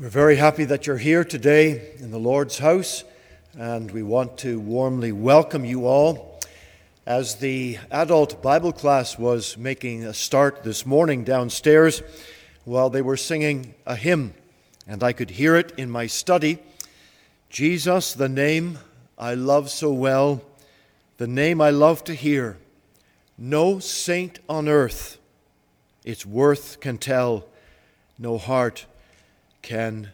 We're very happy that you're here today in the Lord's house, and we want to warmly welcome you all. As the adult Bible class was making a start this morning downstairs, while they were singing a hymn, and I could hear it in my study Jesus, the name I love so well, the name I love to hear. No saint on earth its worth can tell, no heart can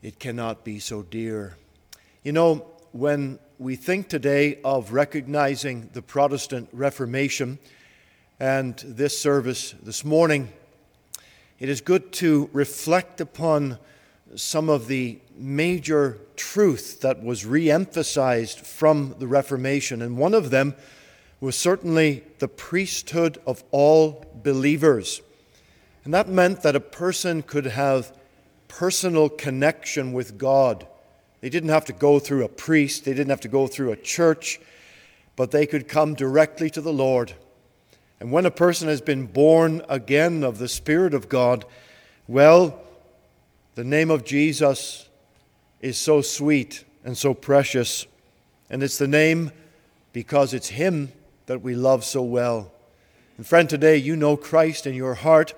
it cannot be so dear. You know, when we think today of recognizing the Protestant Reformation and this service this morning, it is good to reflect upon some of the major truth that was re emphasized from the Reformation. And one of them was certainly the priesthood of all believers. And that meant that a person could have personal connection with God. They didn't have to go through a priest, they didn't have to go through a church, but they could come directly to the Lord. And when a person has been born again of the Spirit of God, well, the name of Jesus is so sweet and so precious. And it's the name because it's Him that we love so well. And friend, today you know Christ in your heart.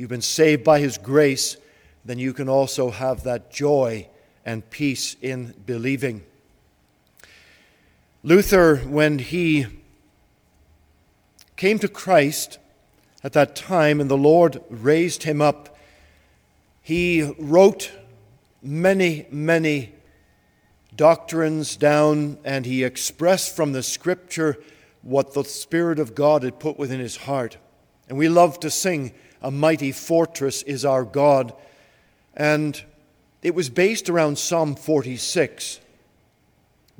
You've been saved by His grace. Then you can also have that joy and peace in believing. Luther, when he came to Christ at that time and the Lord raised him up, he wrote many, many doctrines down and he expressed from the scripture what the Spirit of God had put within his heart. And we love to sing, A Mighty Fortress is Our God. And it was based around Psalm 46.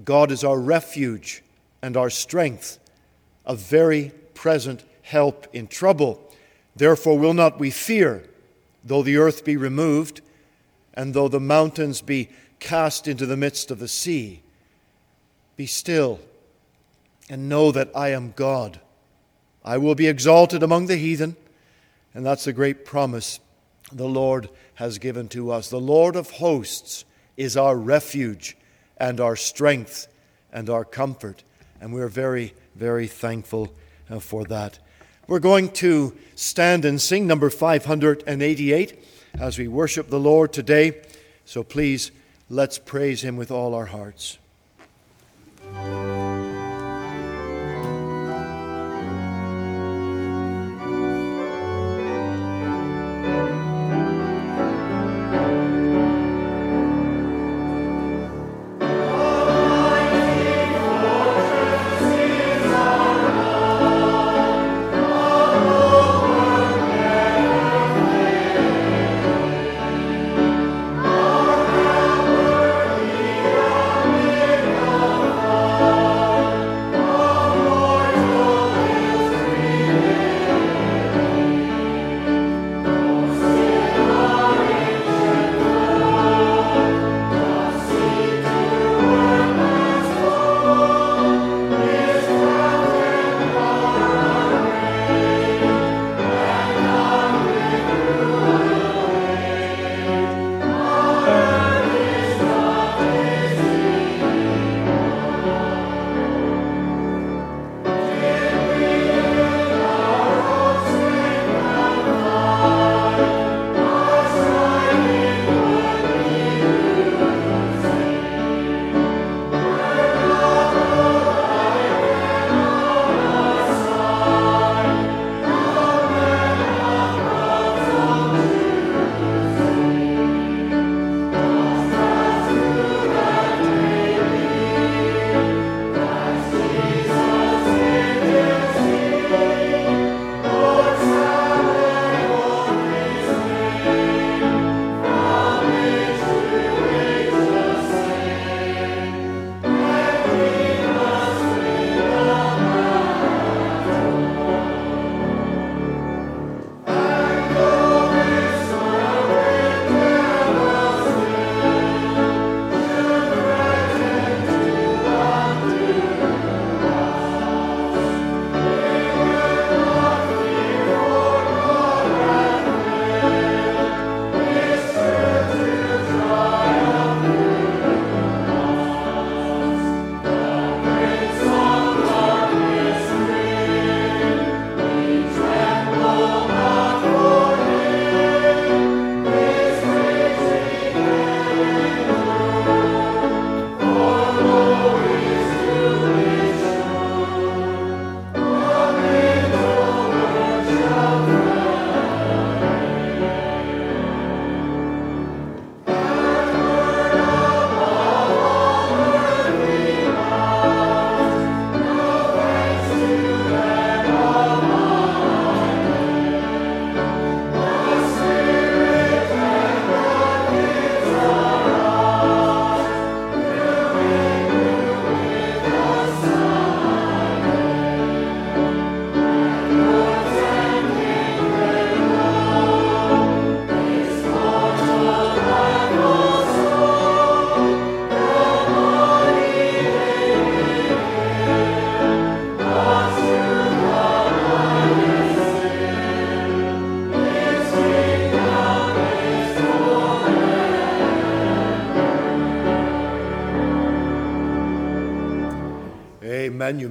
God is our refuge and our strength, a very present help in trouble. Therefore, will not we fear, though the earth be removed, and though the mountains be cast into the midst of the sea. Be still and know that I am God. I will be exalted among the heathen, and that's a great promise the Lord has given to us. The Lord of hosts is our refuge and our strength and our comfort, and we're very, very thankful uh, for that. We're going to stand and sing number 588 as we worship the Lord today. So please, let's praise Him with all our hearts.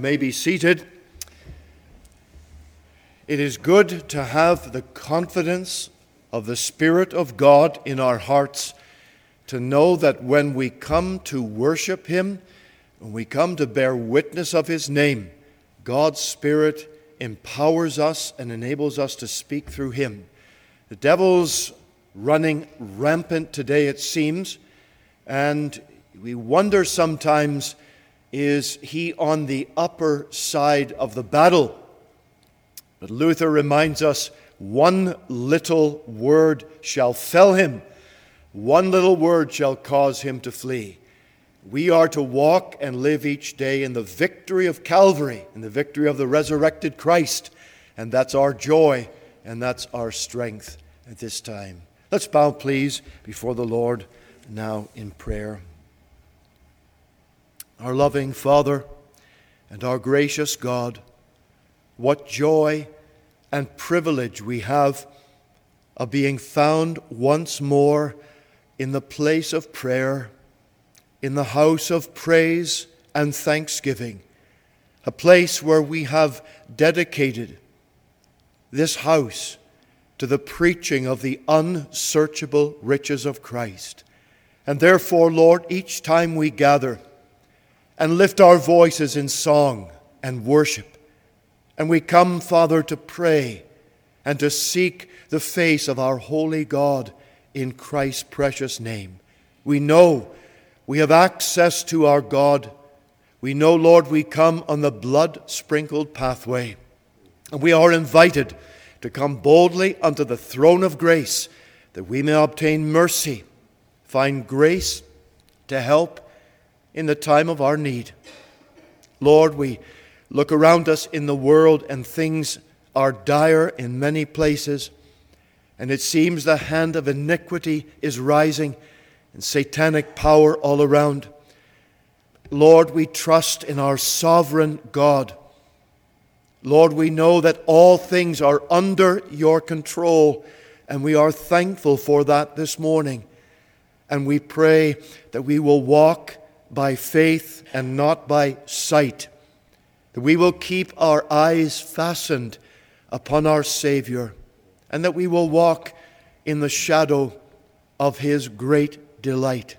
May be seated. It is good to have the confidence of the Spirit of God in our hearts, to know that when we come to worship Him, when we come to bear witness of His name, God's Spirit empowers us and enables us to speak through Him. The devil's running rampant today, it seems, and we wonder sometimes is he on the upper side of the battle? But Luther reminds us one little word shall fell him, one little word shall cause him to flee. We are to walk and live each day in the victory of Calvary, in the victory of the resurrected Christ. And that's our joy and that's our strength at this time. Let's bow, please, before the Lord now in prayer. Our loving Father and our gracious God, what joy and privilege we have of being found once more in the place of prayer, in the house of praise and thanksgiving, a place where we have dedicated this house to the preaching of the unsearchable riches of Christ. And therefore, Lord, each time we gather and lift our voices in song and worship, and we come, Father, to pray and to seek the face of our holy God in Christ's precious name. We know we have access to our God. We know, Lord, we come on the blood sprinkled pathway. And we are invited to come boldly unto the throne of grace that we may obtain mercy, find grace to help in the time of our need. Lord, we look around us in the world and things are dire in many places, and it seems the hand of iniquity is rising and satanic power all around. Lord, we trust in our sovereign God. Lord, we know that all things are under your control, and we are thankful for that this morning. And we pray that we will walk by faith and not by sight that we will keep our eyes fastened upon our Savior, and that we will walk in the shadow of His great delight.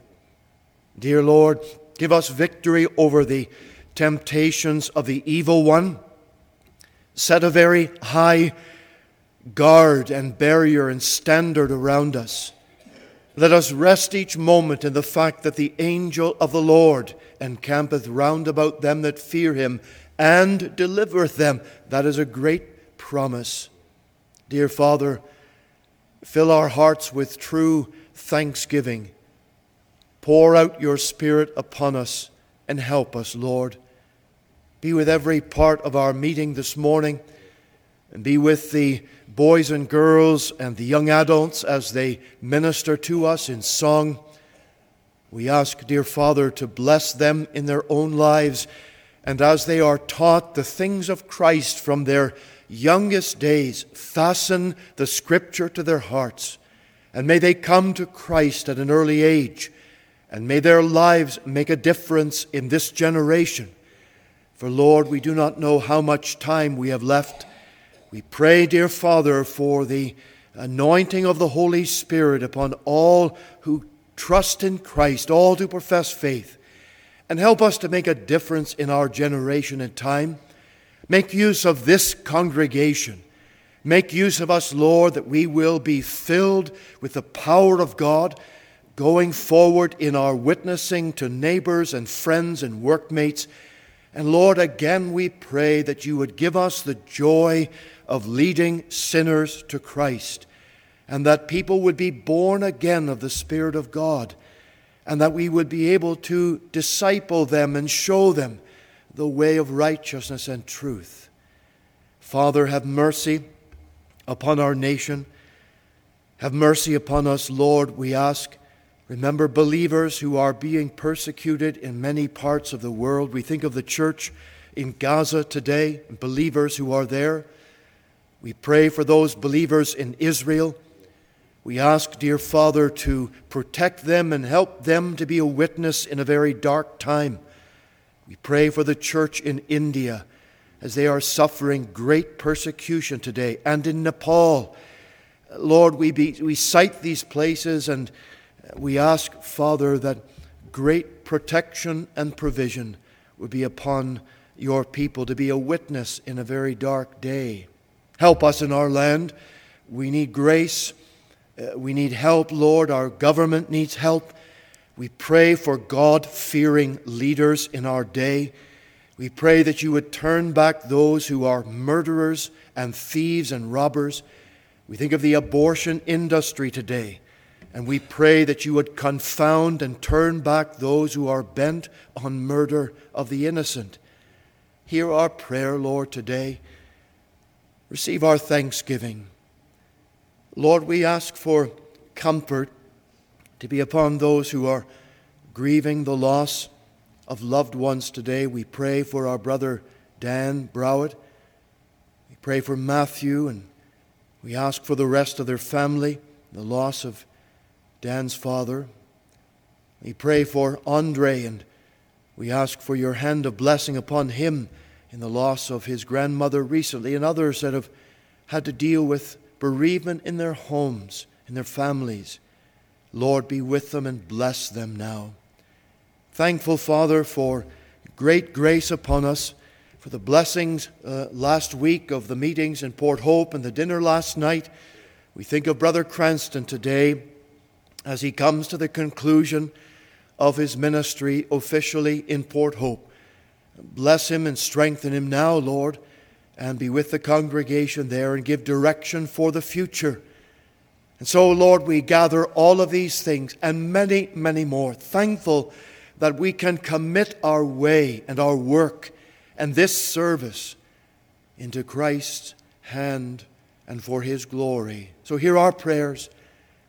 Dear Lord, give us victory over the temptations of the evil one. Set a very high guard and barrier and standard around us. Let us rest each moment in the fact that the angel of the Lord encampeth round about them that fear him and delivereth them. That is a great promise. Dear Father, fill our hearts with true thanksgiving. Pour out your Spirit upon us and help us, Lord. Be with every part of our meeting this morning and be with the boys and girls and the young adults as they minister to us in song. We ask, dear Father, to bless them in their own lives and as they are taught the things of Christ from their youngest days, fasten the Scripture to their hearts. And may they come to Christ at an early age. And may their lives make a difference in this generation. For, Lord, we do not know how much time we have left. We pray, dear Father, for the anointing of the Holy Spirit upon all who trust in Christ, all who profess faith and help us to make a difference in our generation and time. Make use of this congregation. Make use of us, Lord, that we will be filled with the power of God going forward in our witnessing to neighbors and friends and workmates. And Lord, again we pray that you would give us the joy of leading sinners to Christ, and that people would be born again of the Spirit of God and that we would be able to disciple them and show them the way of righteousness and truth. Father, have mercy upon our nation. Have mercy upon us, Lord, we ask. Remember believers who are being persecuted in many parts of the world. We think of the church in Gaza today, believers who are there. We pray for those believers in Israel we ask, dear Father, to protect them and help them to be a witness in a very dark time. We pray for the church in India as they are suffering great persecution today, and in Nepal. Lord, we, be, we cite these places and we ask, Father, that great protection and provision would be upon your people to be a witness in a very dark day. Help us in our land. We need grace. Uh, we need help, Lord. Our government needs help. We pray for God fearing leaders in our day. We pray that you would turn back those who are murderers and thieves and robbers. We think of the abortion industry today, and we pray that you would confound and turn back those who are bent on murder of the innocent. Hear our prayer, Lord, today. Receive our thanksgiving. Lord, we ask for comfort to be upon those who are grieving the loss of loved ones today. We pray for our brother Dan Browett. We pray for Matthew, and we ask for the rest of their family, the loss of Dan's father. We pray for Andre, and we ask for your hand of blessing upon him in the loss of his grandmother recently, and others that have had to deal with bereavement in their homes, in their families. Lord, be with them and bless them now. Thankful, Father, for great grace upon us, for the blessings uh, last week of the meetings in Port Hope and the dinner last night. We think of Brother Cranston today as he comes to the conclusion of his ministry officially in Port Hope. Bless him and strengthen him now, Lord, and be with the congregation there and give direction for the future. And so, Lord, we gather all of these things and many, many more, thankful that we can commit our way and our work and this service into Christ's hand and for his glory. So hear our prayers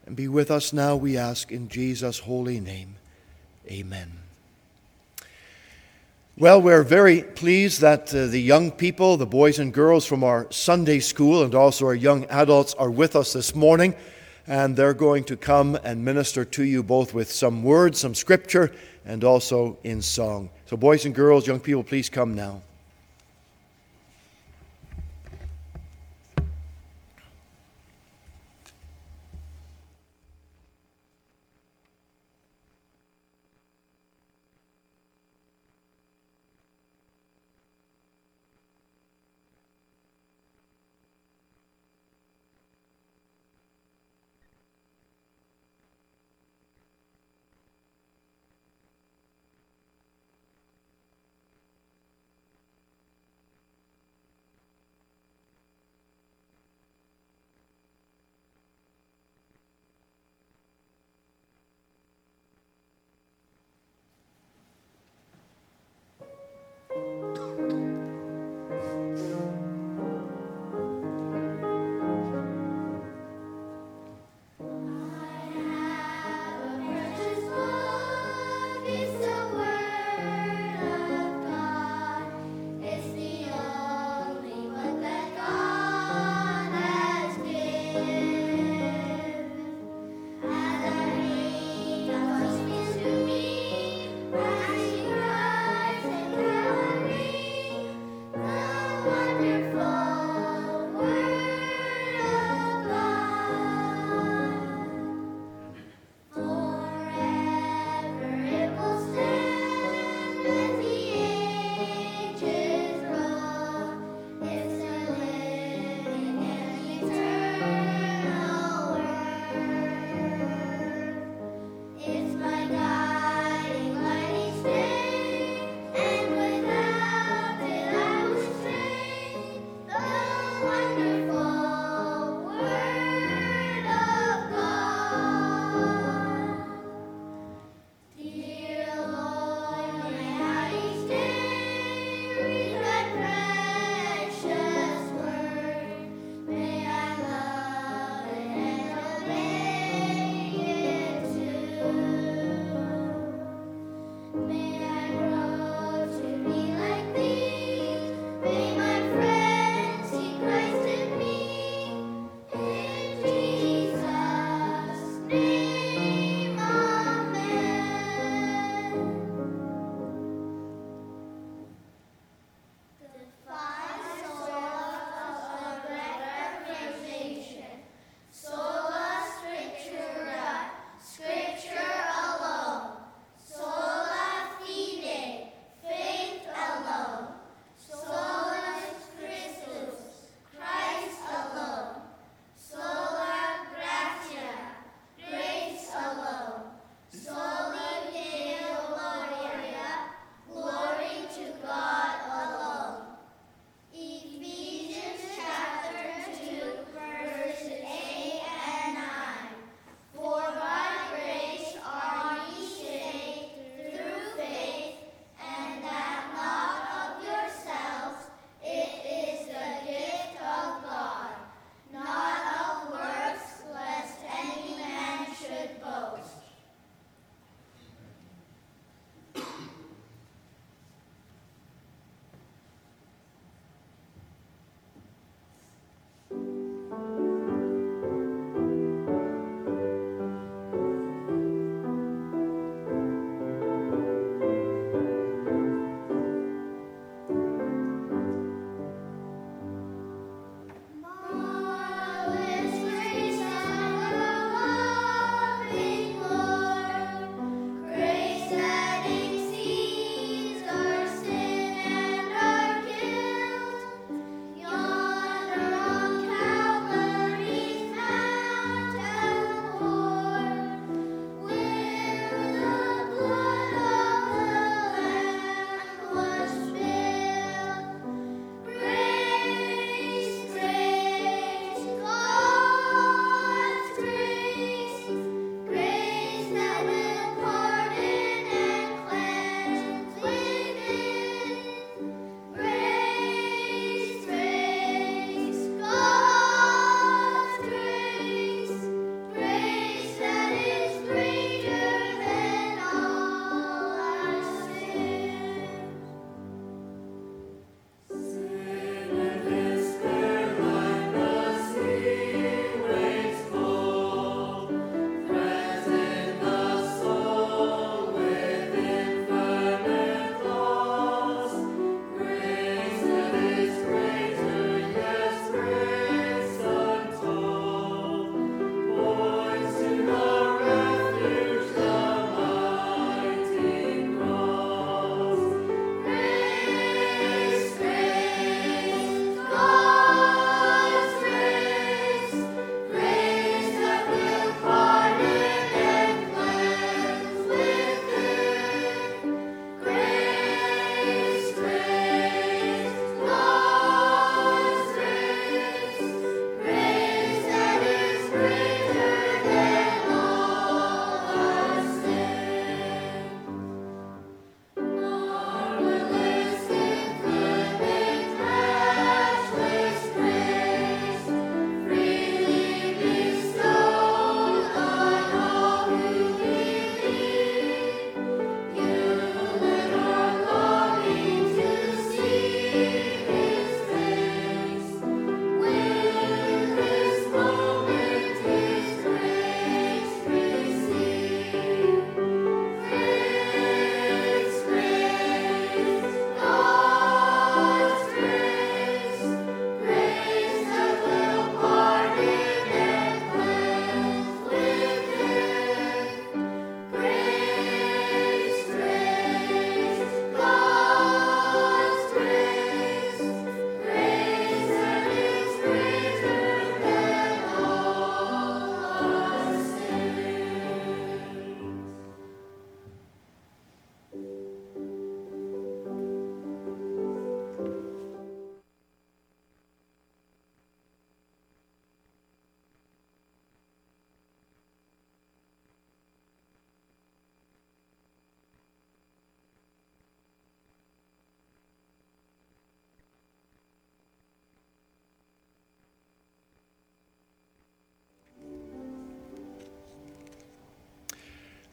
and be with us now, we ask, in Jesus' holy name. Amen. Well, we're very pleased that uh, the young people, the boys and girls from our Sunday school, and also our young adults are with us this morning. And they're going to come and minister to you both with some words, some scripture, and also in song. So, boys and girls, young people, please come now.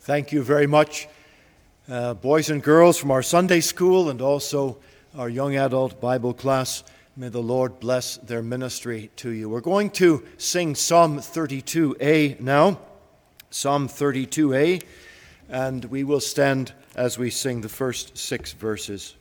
Thank you very much, uh, boys and girls from our Sunday school and also our young adult Bible class. May the Lord bless their ministry to you. We're going to sing Psalm 32a now. Psalm 32a, and we will stand as we sing the first six verses.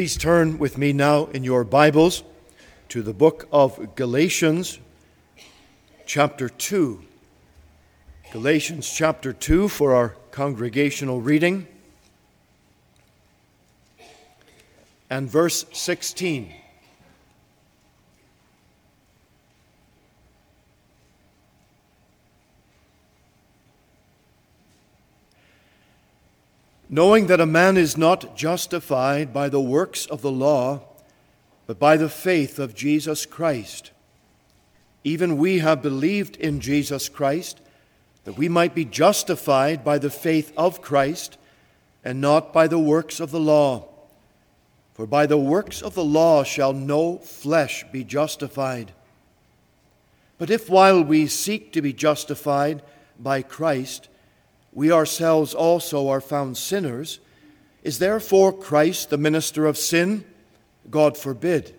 Please turn with me now in your Bibles to the book of Galatians, chapter 2. Galatians chapter 2 for our congregational reading. And verse 16. Knowing that a man is not justified by the works of the law, but by the faith of Jesus Christ. Even we have believed in Jesus Christ, that we might be justified by the faith of Christ, and not by the works of the law. For by the works of the law shall no flesh be justified. But if while we seek to be justified by Christ, we ourselves also are found sinners, is therefore Christ the minister of sin? God forbid.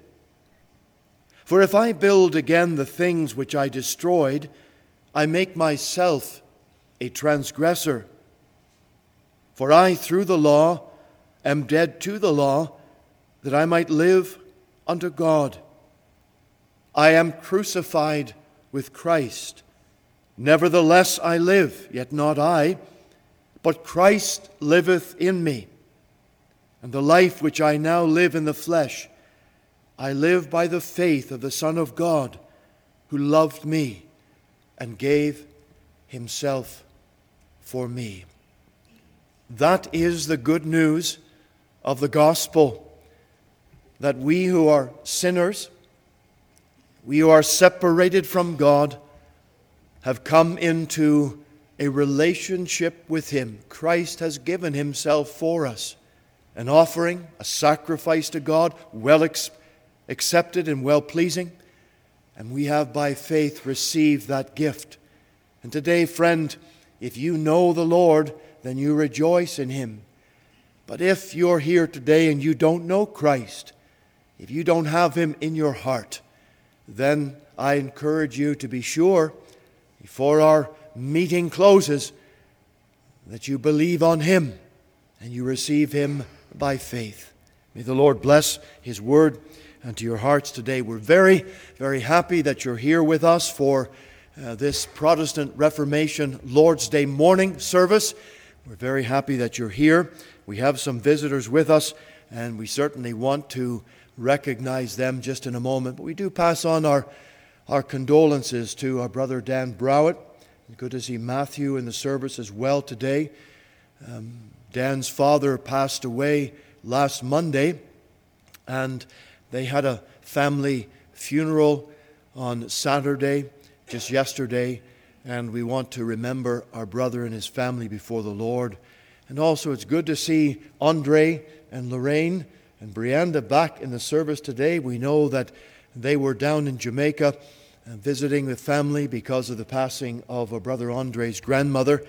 For if I build again the things which I destroyed, I make myself a transgressor. For I, through the law, am dead to the law, that I might live unto God. I am crucified with Christ. Nevertheless, I live, yet not I, but Christ liveth in me. And the life which I now live in the flesh, I live by the faith of the Son of God, who loved me and gave himself for me. That is the good news of the gospel that we who are sinners We who are separated from God have come into a relationship with Him. Christ has given Himself for us, an offering, a sacrifice to God, well ex- accepted and well pleasing. And we have by faith received that gift. And today, friend, if you know the Lord, then you rejoice in Him. But if you're here today and you don't know Christ, if you don't have Him in your heart, then I encourage you to be sure before our meeting closes that you believe on Him and you receive Him by faith. May the Lord bless His word unto your hearts today. We're very, very happy that you're here with us for uh, this Protestant Reformation Lord's Day morning service. We're very happy that you're here. We have some visitors with us, and we certainly want to recognize them just in a moment. But we do pass on our, our condolences to our brother Dan Browett. Good to see Matthew in the service as well today. Um, Dan's father passed away last Monday, and they had a family funeral on Saturday, just yesterday, and we want to remember our brother and his family before the Lord. And also, it's good to see Andre and Lorraine and Brianda back in the service today. We know that they were down in Jamaica visiting the family because of the passing of our brother Andre's grandmother.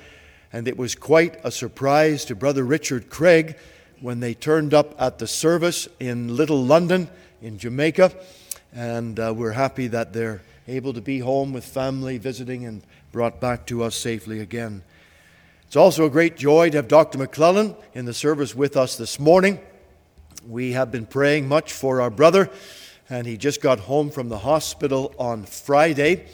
And it was quite a surprise to Brother Richard Craig when they turned up at the service in Little London in Jamaica. And uh, we're happy that they're able to be home with family, visiting, and brought back to us safely again. It's also a great joy to have Dr. McClellan in the service with us this morning. We have been praying much for our brother, and he just got home from the hospital on Friday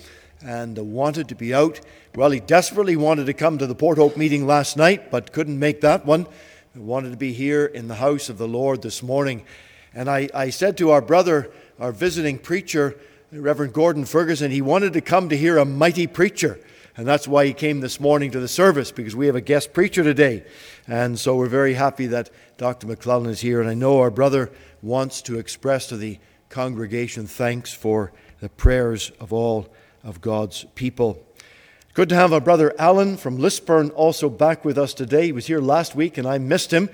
and uh, wanted to be out. Well, he desperately wanted to come to the Port Hope meeting last night, but couldn't make that one. He wanted to be here in the house of the Lord this morning. And I, I said to our brother, our visiting preacher, Reverend Gordon Ferguson, he wanted to come to hear a mighty preacher. And that's why he came this morning to the service, because we have a guest preacher today. And so we're very happy that Dr. McClellan is here. And I know our brother wants to express to the congregation thanks for the prayers of all of God's people. Good to have our brother Alan from Lisburn also back with us today. He was here last week and I missed him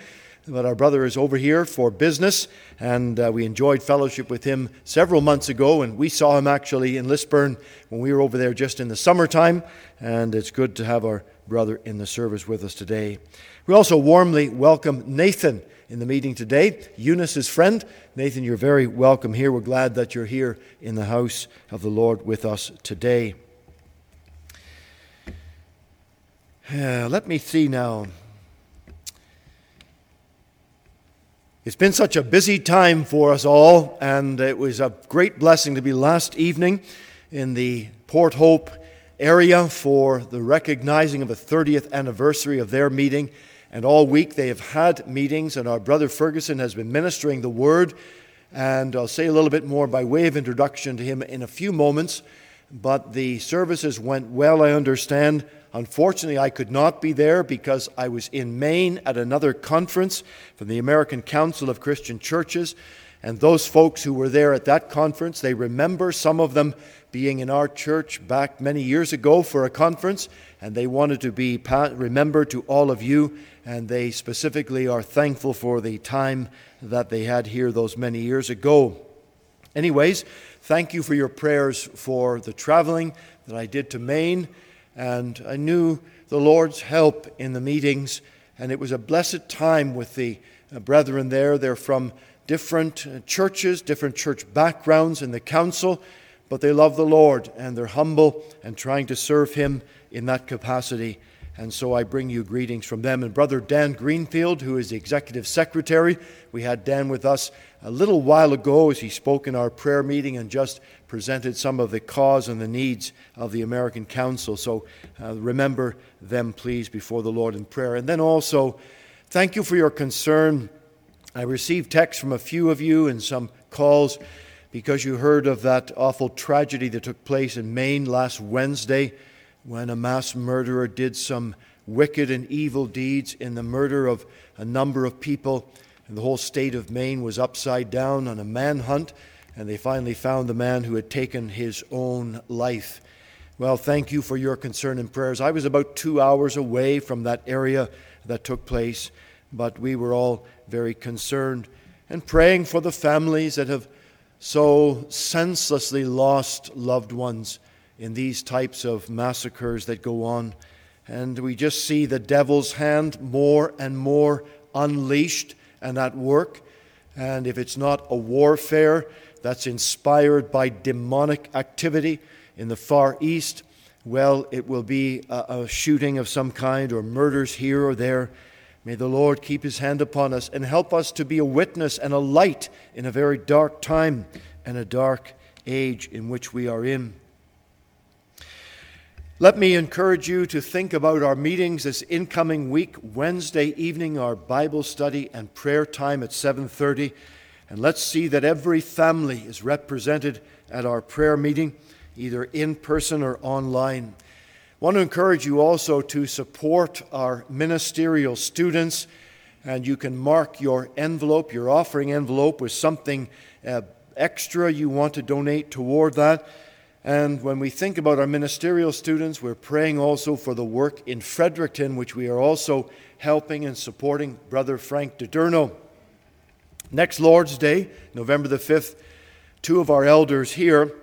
but our brother is over here for business, and uh, we enjoyed fellowship with him several months ago, and we saw him actually in Lisburn when we were over there just in the summertime, and it's good to have our brother in the service with us today. We also warmly welcome Nathan in the meeting today, Eunice's friend. Nathan, you're very welcome here. We're glad that you're here in the house of the Lord with us today. Uh, let me see now. It's been such a busy time for us all, and it was a great blessing to be last evening in the Port Hope area for the recognizing of the 30th anniversary of their meeting. And all week they have had meetings, and our brother Ferguson has been ministering the word. And I'll say a little bit more by way of introduction to him in a few moments. But the services went well, I understand. Unfortunately, I could not be there because I was in Maine at another conference from the American Council of Christian Churches. And those folks who were there at that conference, they remember some of them being in our church back many years ago for a conference, and they wanted to be remembered to all of you, and they specifically are thankful for the time that they had here those many years ago. Anyways, thank you for your prayers for the traveling that I did to Maine and I knew the Lord's help in the meetings, and it was a blessed time with the uh, brethren there. They're from different uh, churches, different church backgrounds in the council, but they love the Lord and they're humble and trying to serve Him in that capacity. And so I bring you greetings from them. And Brother Dan Greenfield, who is the executive secretary, we had Dan with us a little while ago as he spoke in our prayer meeting and just presented some of the cause and the needs of the American Council. So uh, remember them, please, before the Lord in prayer. And then also, thank you for your concern. I received texts from a few of you and some calls because you heard of that awful tragedy that took place in Maine last Wednesday when a mass murderer did some wicked and evil deeds in the murder of a number of people. And the whole state of Maine was upside down on a manhunt and they finally found the man who had taken his own life. Well, thank you for your concern and prayers. I was about two hours away from that area that took place, but we were all very concerned and praying for the families that have so senselessly lost loved ones in these types of massacres that go on. And we just see the devil's hand more and more unleashed and at work. And if it's not a warfare that's inspired by demonic activity in the Far East, well, it will be a, a, shooting of some kind or murders here or there. May the Lord keep his hand upon us and help us to be a witness and a light in a very dark time and a dark age in which we are in. Let me encourage you to think about our meetings this incoming week, Wednesday evening, our Bible study and prayer time at 7:30, and let's see that every family is represented at our prayer meeting, either in person or online. I want to encourage you also to support our ministerial students, and you can mark your envelope, your offering envelope, with something uh, extra you want to donate toward that. And when we think about our ministerial students, we're praying also for the work in Fredericton, which we are also helping and supporting Brother Frank DiDurno. Next Lord's Day, November the 5th, two of our elders here,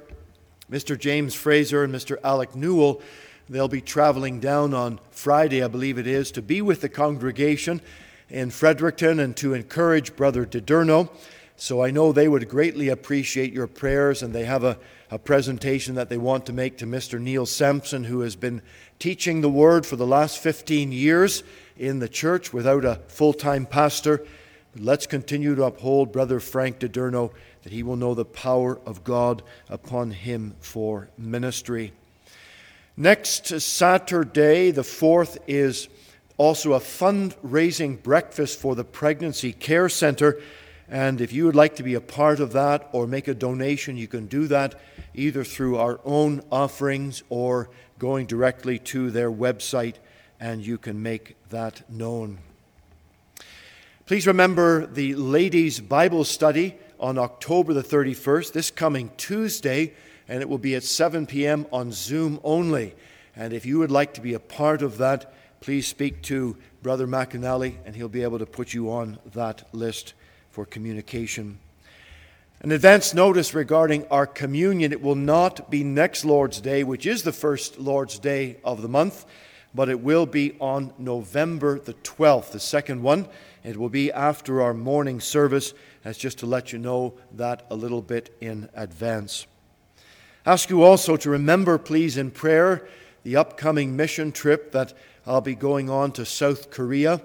Mr. James Fraser and Mr. Alec Newell, they'll be traveling down on Friday, I believe it is, to be with the congregation in Fredericton and to encourage Brother DiDurno. So I know they would greatly appreciate your prayers, and they have a a presentation that they want to make to Mr. Neil Sampson, who has been teaching the Word for the last 15 years in the church without a full time pastor. But let's continue to uphold Brother Frank DiDurno that he will know the power of God upon him for ministry. Next Saturday, the 4th, is also a fundraising breakfast for the Pregnancy Care Center. And if you would like to be a part of that or make a donation, you can do that either through our own offerings or going directly to their website, and you can make that known. Please remember the ladies' Bible study on October the 31st, this coming Tuesday, and it will be at 7 p.m. on Zoom only. And if you would like to be a part of that, please speak to Brother McAnally, and he'll be able to put you on that list for communication. An advance notice regarding our communion it will not be next Lord's Day, which is the first Lord's Day of the month, but it will be on November the 12th, the second one. It will be after our morning service. That's just to let you know that a little bit in advance. Ask you also to remember, please, in prayer, the upcoming mission trip that I'll be going on to South Korea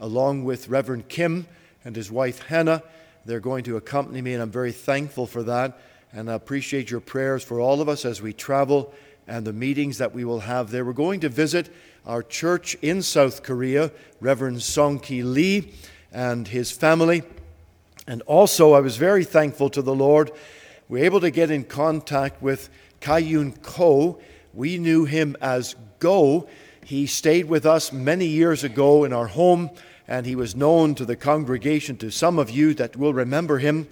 along with Reverend Kim and his wife Hannah. They're going to accompany me, and I'm very thankful for that. And I appreciate your prayers for all of us as we travel and the meetings that we will have there. We're going to visit our church in South Korea, Reverend Song Ki Lee and his family. And also, I was very thankful to the Lord. We were able to get in contact with Kayun Ko. We knew him as Go. He stayed with us many years ago in our home and he was known to the congregation, to some of you that will remember him.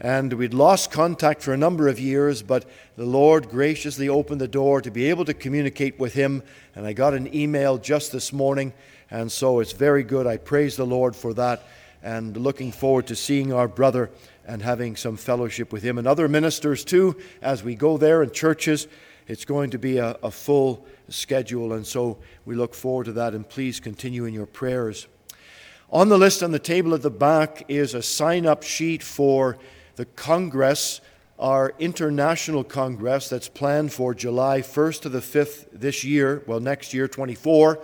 And we'd lost contact for a number of years, but the Lord graciously opened the door to be able to communicate with him. And I got an email just this morning, and so it's very good. I praise the Lord for that, and looking forward to seeing our brother and having some fellowship with him and other ministers too as we go there in churches. It's going to be a, a full schedule, and so we look forward to that. And please continue in your prayers. On the list on the table at the back is a sign up sheet for the Congress, our international Congress that's planned for July 1st to the 5th this year, well, next year, 24.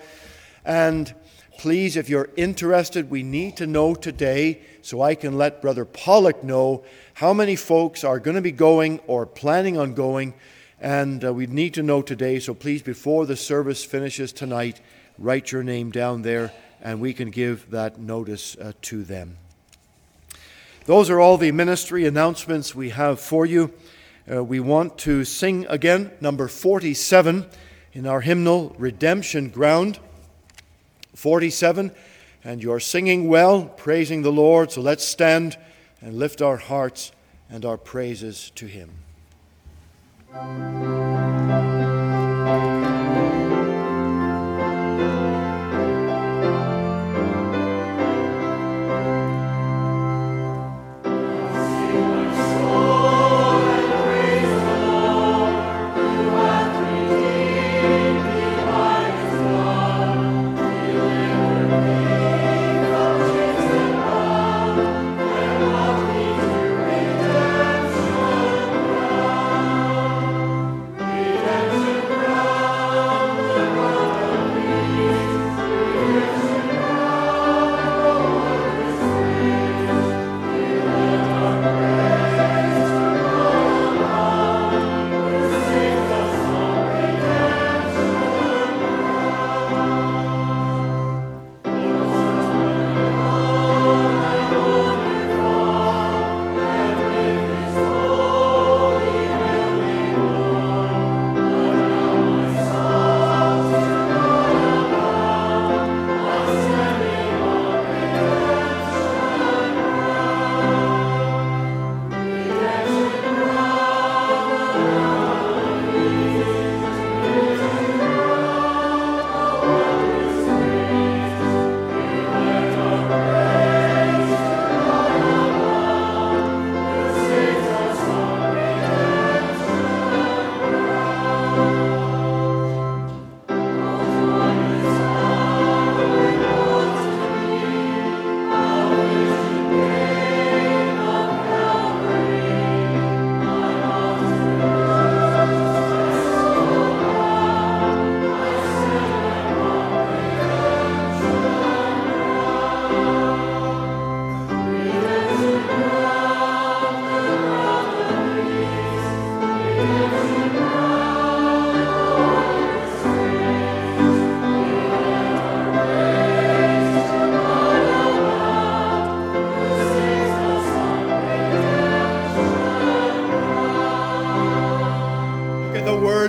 And please, if you're interested, we need to know today so I can let Brother Pollock know how many folks are going to be going or planning on going. And uh, we need to know today, so please, before the service finishes tonight, write your name down there and we can give that notice uh, to them. Those are all the ministry announcements we have for you. Uh, we want to sing again number 47 in our hymnal, Redemption Ground. 47, and you're singing well, praising the Lord. So let's stand and lift our hearts and our praises to him.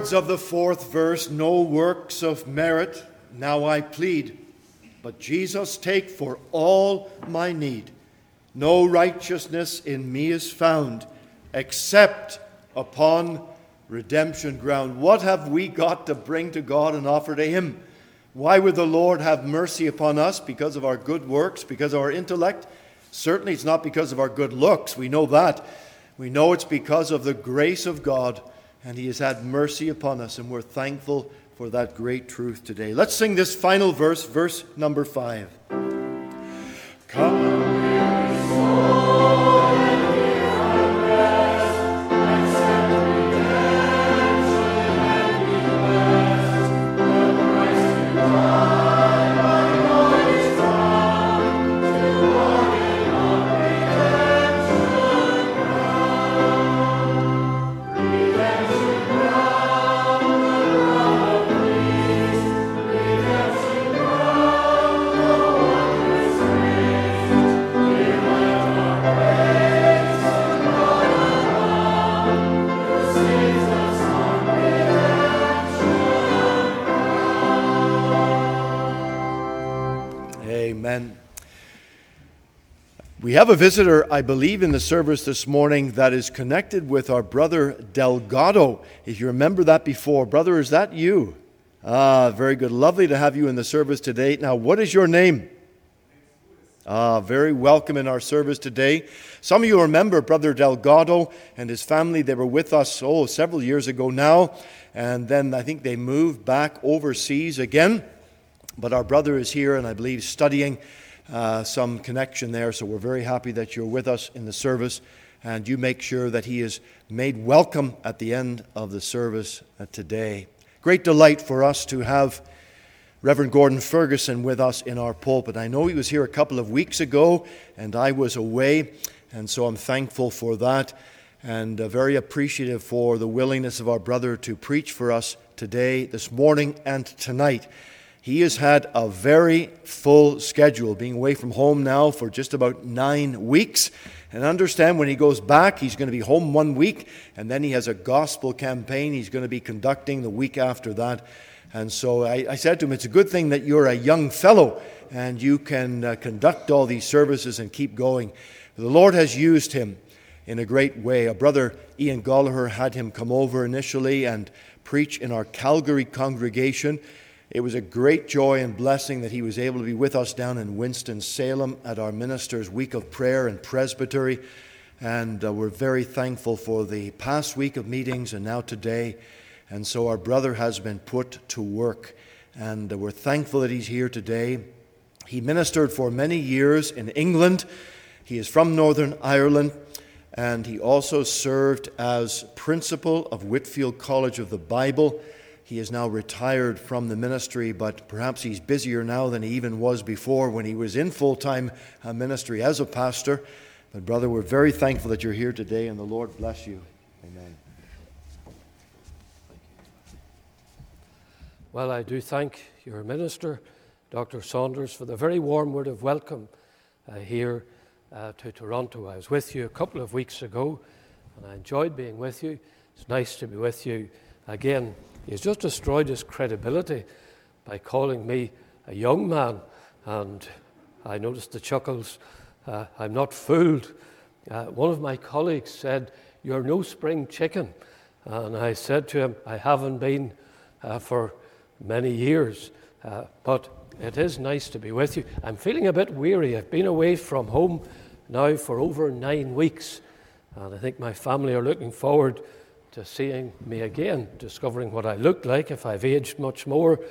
Words of the fourth verse no works of merit now I plead, but Jesus take for all my need. No righteousness in me is found except upon redemption ground. What have we got to bring to God and offer to Him? Why would the Lord have mercy upon us? Because of our good works, because of our intellect? Certainly, it's not because of our good looks. We know that. We know it's because of the grace of God and He has had mercy upon us, and we're thankful for that great truth today. Let's sing this final verse, verse number five. Come. We have a visitor, I believe, in the service this morning that is connected with our brother Delgado. If you remember that before, brother, is that you? Ah, very good. Lovely to have you in the service today. Now, what is your name? Ah, very welcome in our service today. Some of you remember Brother Delgado and his family. They were with us, oh, several years ago now. And then I think they moved back overseas again. But our brother is here and I believe studying uh, some connection there. So we're very happy that you're with us in the service. And you make sure that he is made welcome at the end of the service uh, today. Great delight for us to have Reverend Gordon Ferguson with us in our pulpit. I know he was here a couple of weeks ago, and I was away, and so I'm thankful for that and uh, very appreciative for the willingness of our brother to preach for us today, this morning, and tonight. He has had a very full schedule, being away from home now for just about nine weeks. And understand when he goes back, he's going to be home one week, and then he has a gospel campaign he's going to be conducting the week after that. And so I, I said to him, It's a good thing that you're a young fellow and you can uh, conduct all these services and keep going. The Lord has used him in a great way. A brother Ian Gallagher had him come over initially and preach in our Calgary congregation. It was a great joy and blessing that he was able to be with us down in Winston-Salem at our minister's week of prayer and presbytery. And uh, we're very thankful for the past week of meetings and now today. And so our brother has been put to work. And uh, we're thankful that he's here today. He ministered for many years in England. He is from Northern Ireland. And he also served as principal of Whitefield College of the Bible. He is now retired from the ministry, but perhaps he's busier now than he even was before when he was in full time uh, ministry as a pastor. But, brother, we're very thankful that you're here today, and the Lord bless you. Amen. Well, I do thank your minister, Dr. Saunders, for the very warm word of welcome uh, here uh, to Toronto. I was with you a couple of weeks ago, and I enjoyed being with you. It's nice to be with you again. He's just destroyed his credibility by calling me a young man, and I noticed the chuckles uh, I'm not fooled. Uh, one of my colleagues said, You're no spring chicken. And I said to him, I haven't been uh, for many years, uh, but it is nice to be with you. I'm feeling a bit weary. I've been away from home now for over nine weeks, and I think my family are looking forward to seeing me again, discovering what I looked like if I've aged much more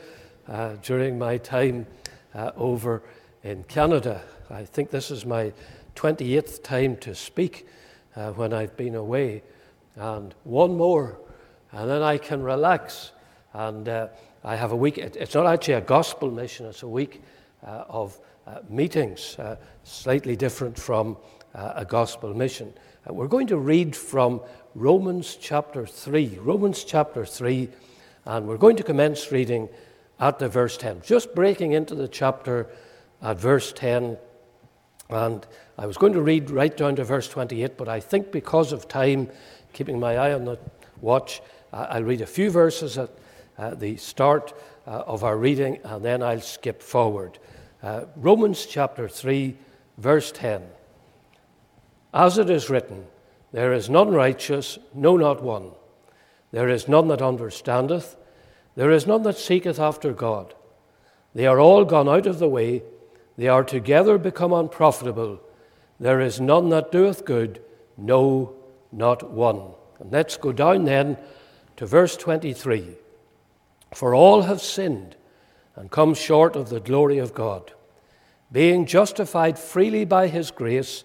uh, during my time uh, over in Canada. I think this is my 28th time to speak uh, when I've been away. And one more, and then I can relax. And uh, I have a week, it's not actually a gospel mission, it's a week uh, of uh, meetings, slightly different from a gospel mission. we're going to read from Romans chapter 3. Romans chapter 3, and we're going to commence reading at the verse 10. Just breaking into the chapter at verse 10 and I was going to read right down to verse 28, but I think because of time, keeping my eye on the watch, I'll read a few verses at uh, the start uh, of our reading, and then I'll skip forward. Uh, Romans chapter 3, verse 10. As it is written, There is none righteous, no, not one. There is none that understandeth. There is none that seeketh after God. They are all gone out of the way they are together become unprofitable. There is none that doeth good, no, not one. And let's go down then to verse 23. For all have sinned and come short of the glory of God, being justified freely by his grace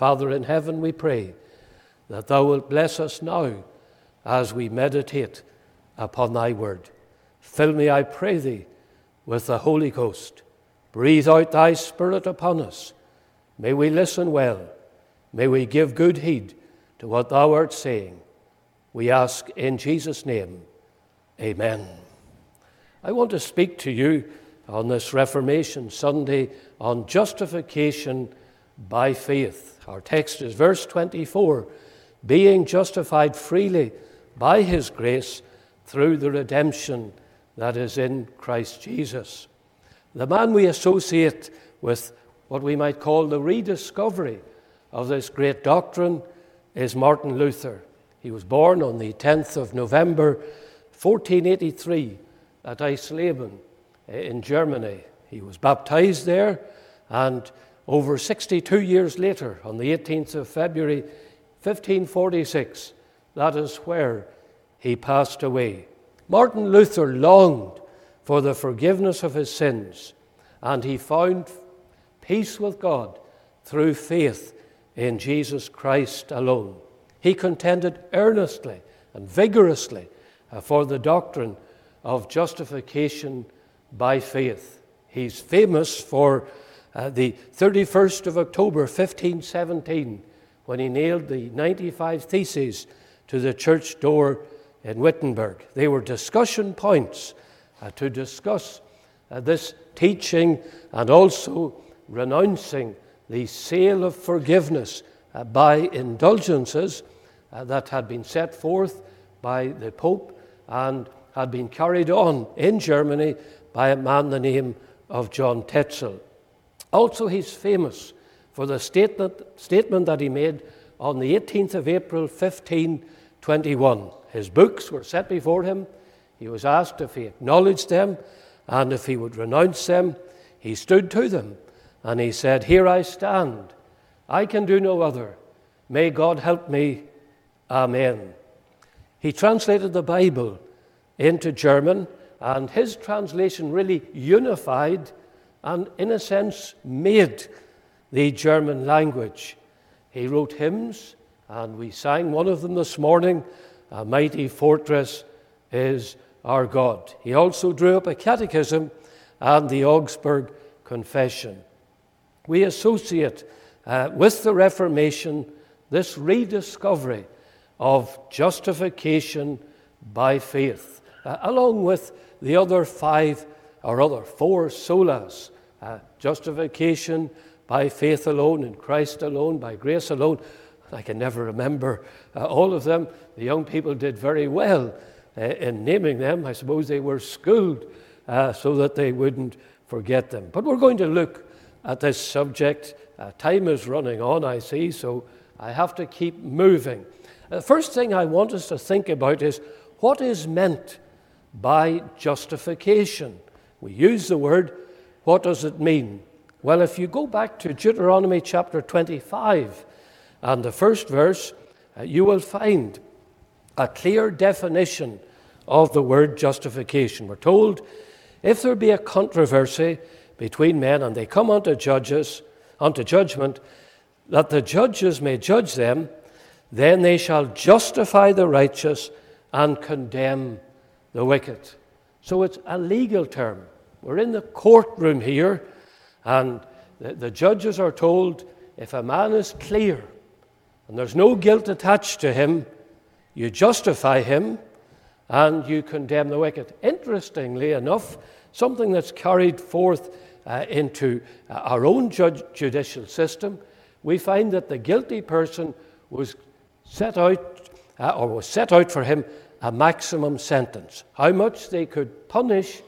Father in heaven, we pray that thou wilt bless us now as we meditate upon thy word. Fill me, I pray thee with the Holy Ghost. Breathe out thy Spirit upon us. May we listen well. May we give good heed to what thou art saying. We ask in Jesus' name. Amen. I want to speak to you on this Reformation Sunday on justification by faith. Our text is verse 24 being justified freely by his grace through the redemption that is in Christ Jesus. The man we associate with what we might call the rediscovery of this great doctrine is Martin Luther. He was born on the 10th of November 1483 at Eisleben in Germany. He was baptized there, and over 62 years later, on the 18th of February 1546, that is where he passed away. Martin Luther longed for the forgiveness of his sins, and he found peace with God through faith in Jesus Christ alone. He contended earnestly and vigorously uh, for the doctrine of justification by faith. He's famous for uh, the 31st of October 1517 when he nailed the 95 Theses to the church door in Wittenberg. They were discussion points uh, to discuss uh, this teaching and also renouncing the sale of forgiveness uh, by indulgences uh, that had been set forth by the Pope and had been carried on in Germany by a man the name of John Tetzel. Also, he's famous for the statement, statement that he made on the 18th of April 1521. His books were set before him. He was asked if he acknowledged them and if he would renounce them. He stood to them and he said, Here I stand. I can do no other. May God help me. Amen. He translated the Bible into German, and his translation really unified and, in a sense, made the German language. He wrote hymns, and we sang one of them this morning A Mighty Fortress is Our God. He also drew up a catechism and the Augsburg Confession. We associate uh, with the Reformation this rediscovery of justification by faith, uh, along with the other five or other four solas uh, justification by faith alone, in Christ alone, by grace alone. I can never remember uh, all of them. The young people did very well uh, in naming them. I suppose they were schooled uh, so that they wouldn't forget them. But we're going to look at this subject. Uh, time is running on, I see, so I have to keep moving. The uh, first thing I want us to think about is what is meant by justification? We use the word, what does it mean? Well, if you go back to Deuteronomy chapter 25 and the first verse, uh, you will find a clear definition of the word justification. We're told if there be a controversy between men and they come unto judges, unto judgment, that the judges may judge them, then they shall justify the righteous and condemn the wicked. So it's a legal term. We're in the courtroom here, and the, the judges are told if a man is clear and there's no guilt attached to him, you justify him and you condemn the wicked. Interestingly enough, something that's carried forth uh, into uh, our own judicial system, we find that the guilty person was set out, uh, or was set out for him a maximum sentence. How much they could punish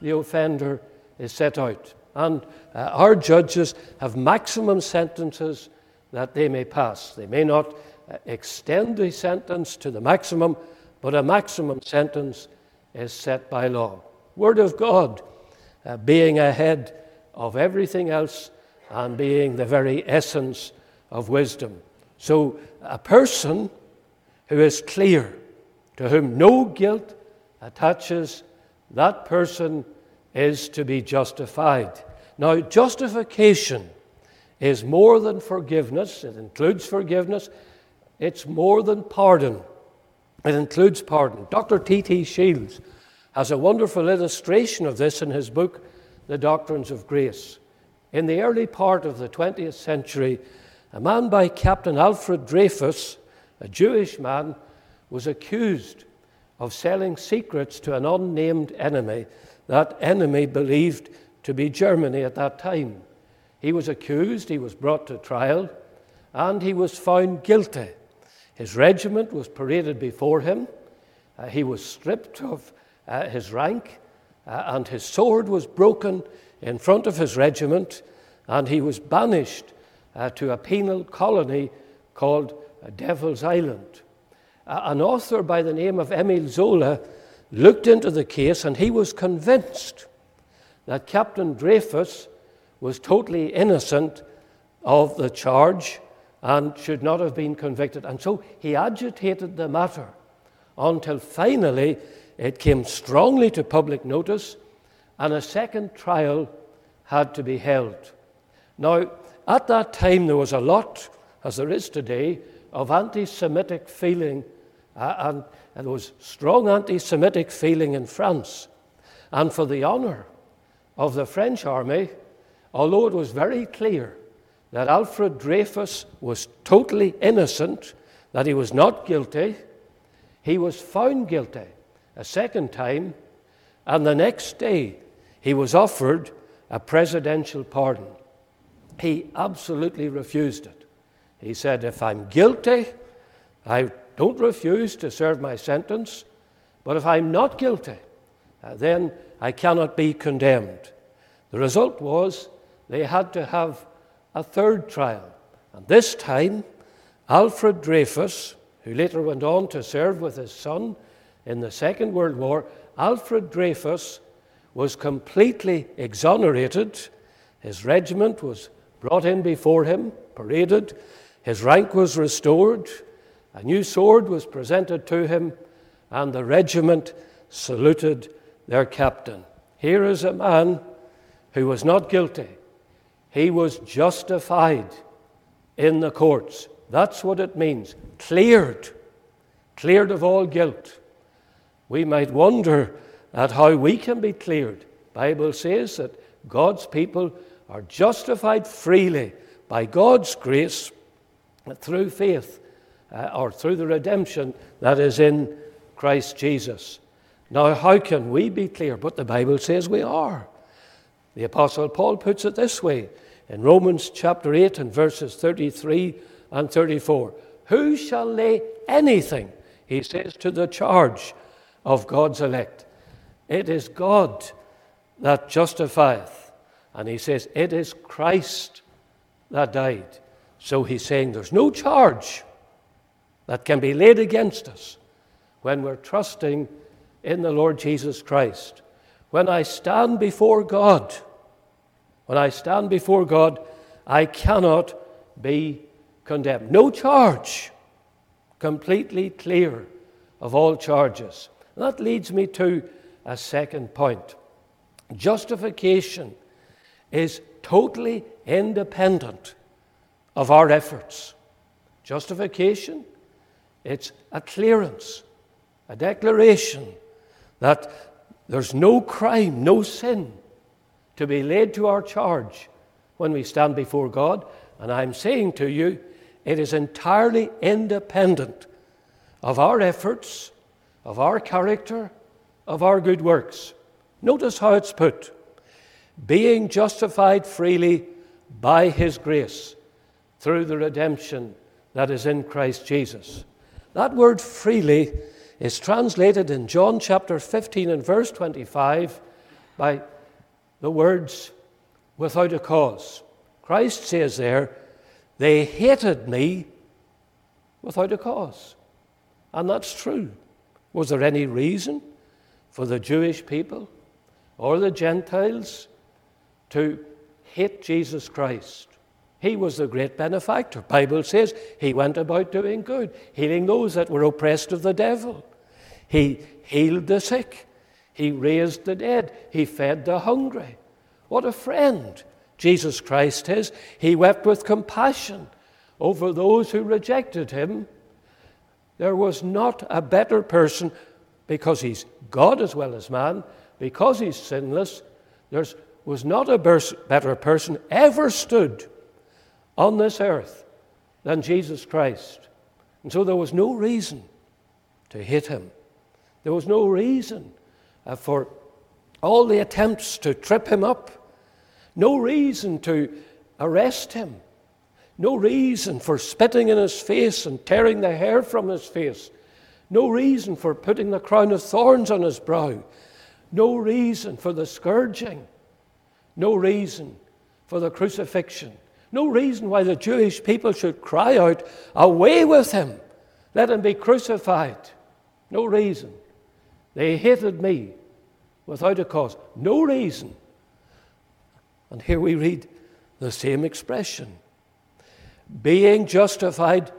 the offender is set out. And uh, our judges have maximum sentences that they may pass. They may not uh, extend the sentence to the maximum, but a maximum sentence is set by law. Word of God uh, being ahead of everything else and being the very essence of wisdom. So, a person who is clear, to whom no guilt attaches, that person is to be justified. Now, justification is more than forgiveness, it includes forgiveness, it's more than pardon. It includes pardon. Dr. T.T. Shields has a wonderful illustration of this in his book, The Doctrines of Grace. In the early part of the 20th century, a man by Captain Alfred Dreyfus, a Jewish man, was accused of selling secrets to an unnamed enemy. That enemy believed to be Germany at that time. He was accused, he was brought to trial, and he was found guilty. His regiment was paraded before him. Uh, he was stripped of uh, his rank, uh, and his sword was broken in front of his regiment, and he was banished uh, to a penal colony called uh, Devil's Island. An author by the name of Emile Zola looked into the case, and he was convinced that Captain Dreyfus was totally innocent of the charge and should not have been convicted. And so he agitated the matter until finally it came strongly to public notice, and a second trial had to be held. Now, at that time, there was a lot, as there is today, of anti Semitic feeling, and, and there was strong anti Semitic feeling in France. And for the honor of the French army, although it was very clear that Alfred Dreyfus was totally innocent, that he was not guilty, he was found guilty a second time, and the next day he was offered a presidential pardon. He absolutely refused it. He said, If I'm guilty, I don't refuse to serve my sentence, but if I'm not guilty, uh, then I cannot be condemned. The result was they had to have a third trial. And this time, Alfred Dreyfus, who later went on to serve with his son in the Second World War, Alfred Dreyfus was completely exonerated. His regiment was brought in before him, paraded. His rank was restored. A new sword was presented to him, and the regiment saluted their captain. Here is a man who was not guilty. He was justified in the courts. That's what it means. Cleared. Cleared of all guilt. We might wonder at how we can be cleared. Bible says that God's people are justified freely by God's grace through faith uh, or through the redemption that is in Christ Jesus. Now, how can we be clear? But the Bible says we are. The Apostle Paul puts it this way in Romans chapter 8 and verses 33 and 34. Who shall lay anything, he says, to the charge of God's elect? It is God that justifieth. And he says, It is Christ that died. So he's saying there's no charge that can be laid against us when we're trusting in the Lord Jesus Christ. When I stand before God, when I stand before God, I cannot be condemned. No charge, completely clear of all charges. And that leads me to a second point. Justification is totally independent of our efforts. Justification, it's a clearance, a declaration that there's no crime, no sin to be laid to our charge when we stand before God. And I'm saying to you, it is entirely independent of our efforts, of our character, of our good works. Notice how it's put being justified freely by His grace through the redemption that is in Christ Jesus. That word freely is translated in John chapter 15 and verse 25 by the words without a cause. Christ says there, they hated me without a cause. And that's true. Was there any reason for the Jewish people or the Gentiles to hate Jesus Christ? He was the great benefactor. Bible says he went about doing good, healing those that were oppressed of the devil. He healed the sick. He raised the dead. He fed the hungry. What a friend Jesus Christ is. He wept with compassion over those who rejected him. There was not a better person because he's God as well as man, because he's sinless. There was not a better person ever stood on this earth than Jesus Christ. And so there was no reason to hate him. There was no reason uh, for all the attempts to trip him up, no reason to arrest him, no reason for spitting in his face and tearing the hair from his face, no reason for putting the crown of thorns on his brow, no reason for the scourging, no reason for the crucifixion, no reason why the Jewish people should cry out, Away with him! Let him be crucified. No reason. They hated me without a cause. No reason. And here we read the same expression being justified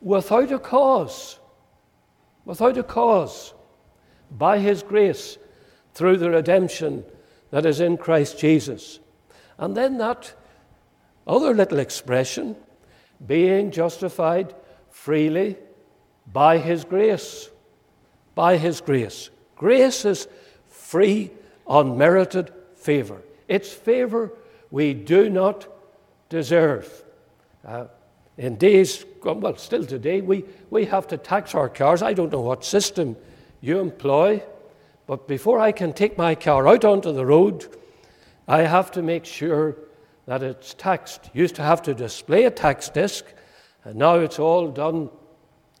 without a cause. Without a cause. By his grace through the redemption that is in Christ Jesus. And then that other little expression being justified freely by his grace. By his grace. Grace is free, unmerited favor. It's favor we do not deserve. Uh, in days, well, still today, we, we have to tax our cars. I don't know what system you employ, but before I can take my car out onto the road, I have to make sure that it's taxed. Used to have to display a tax disc, and now it's all done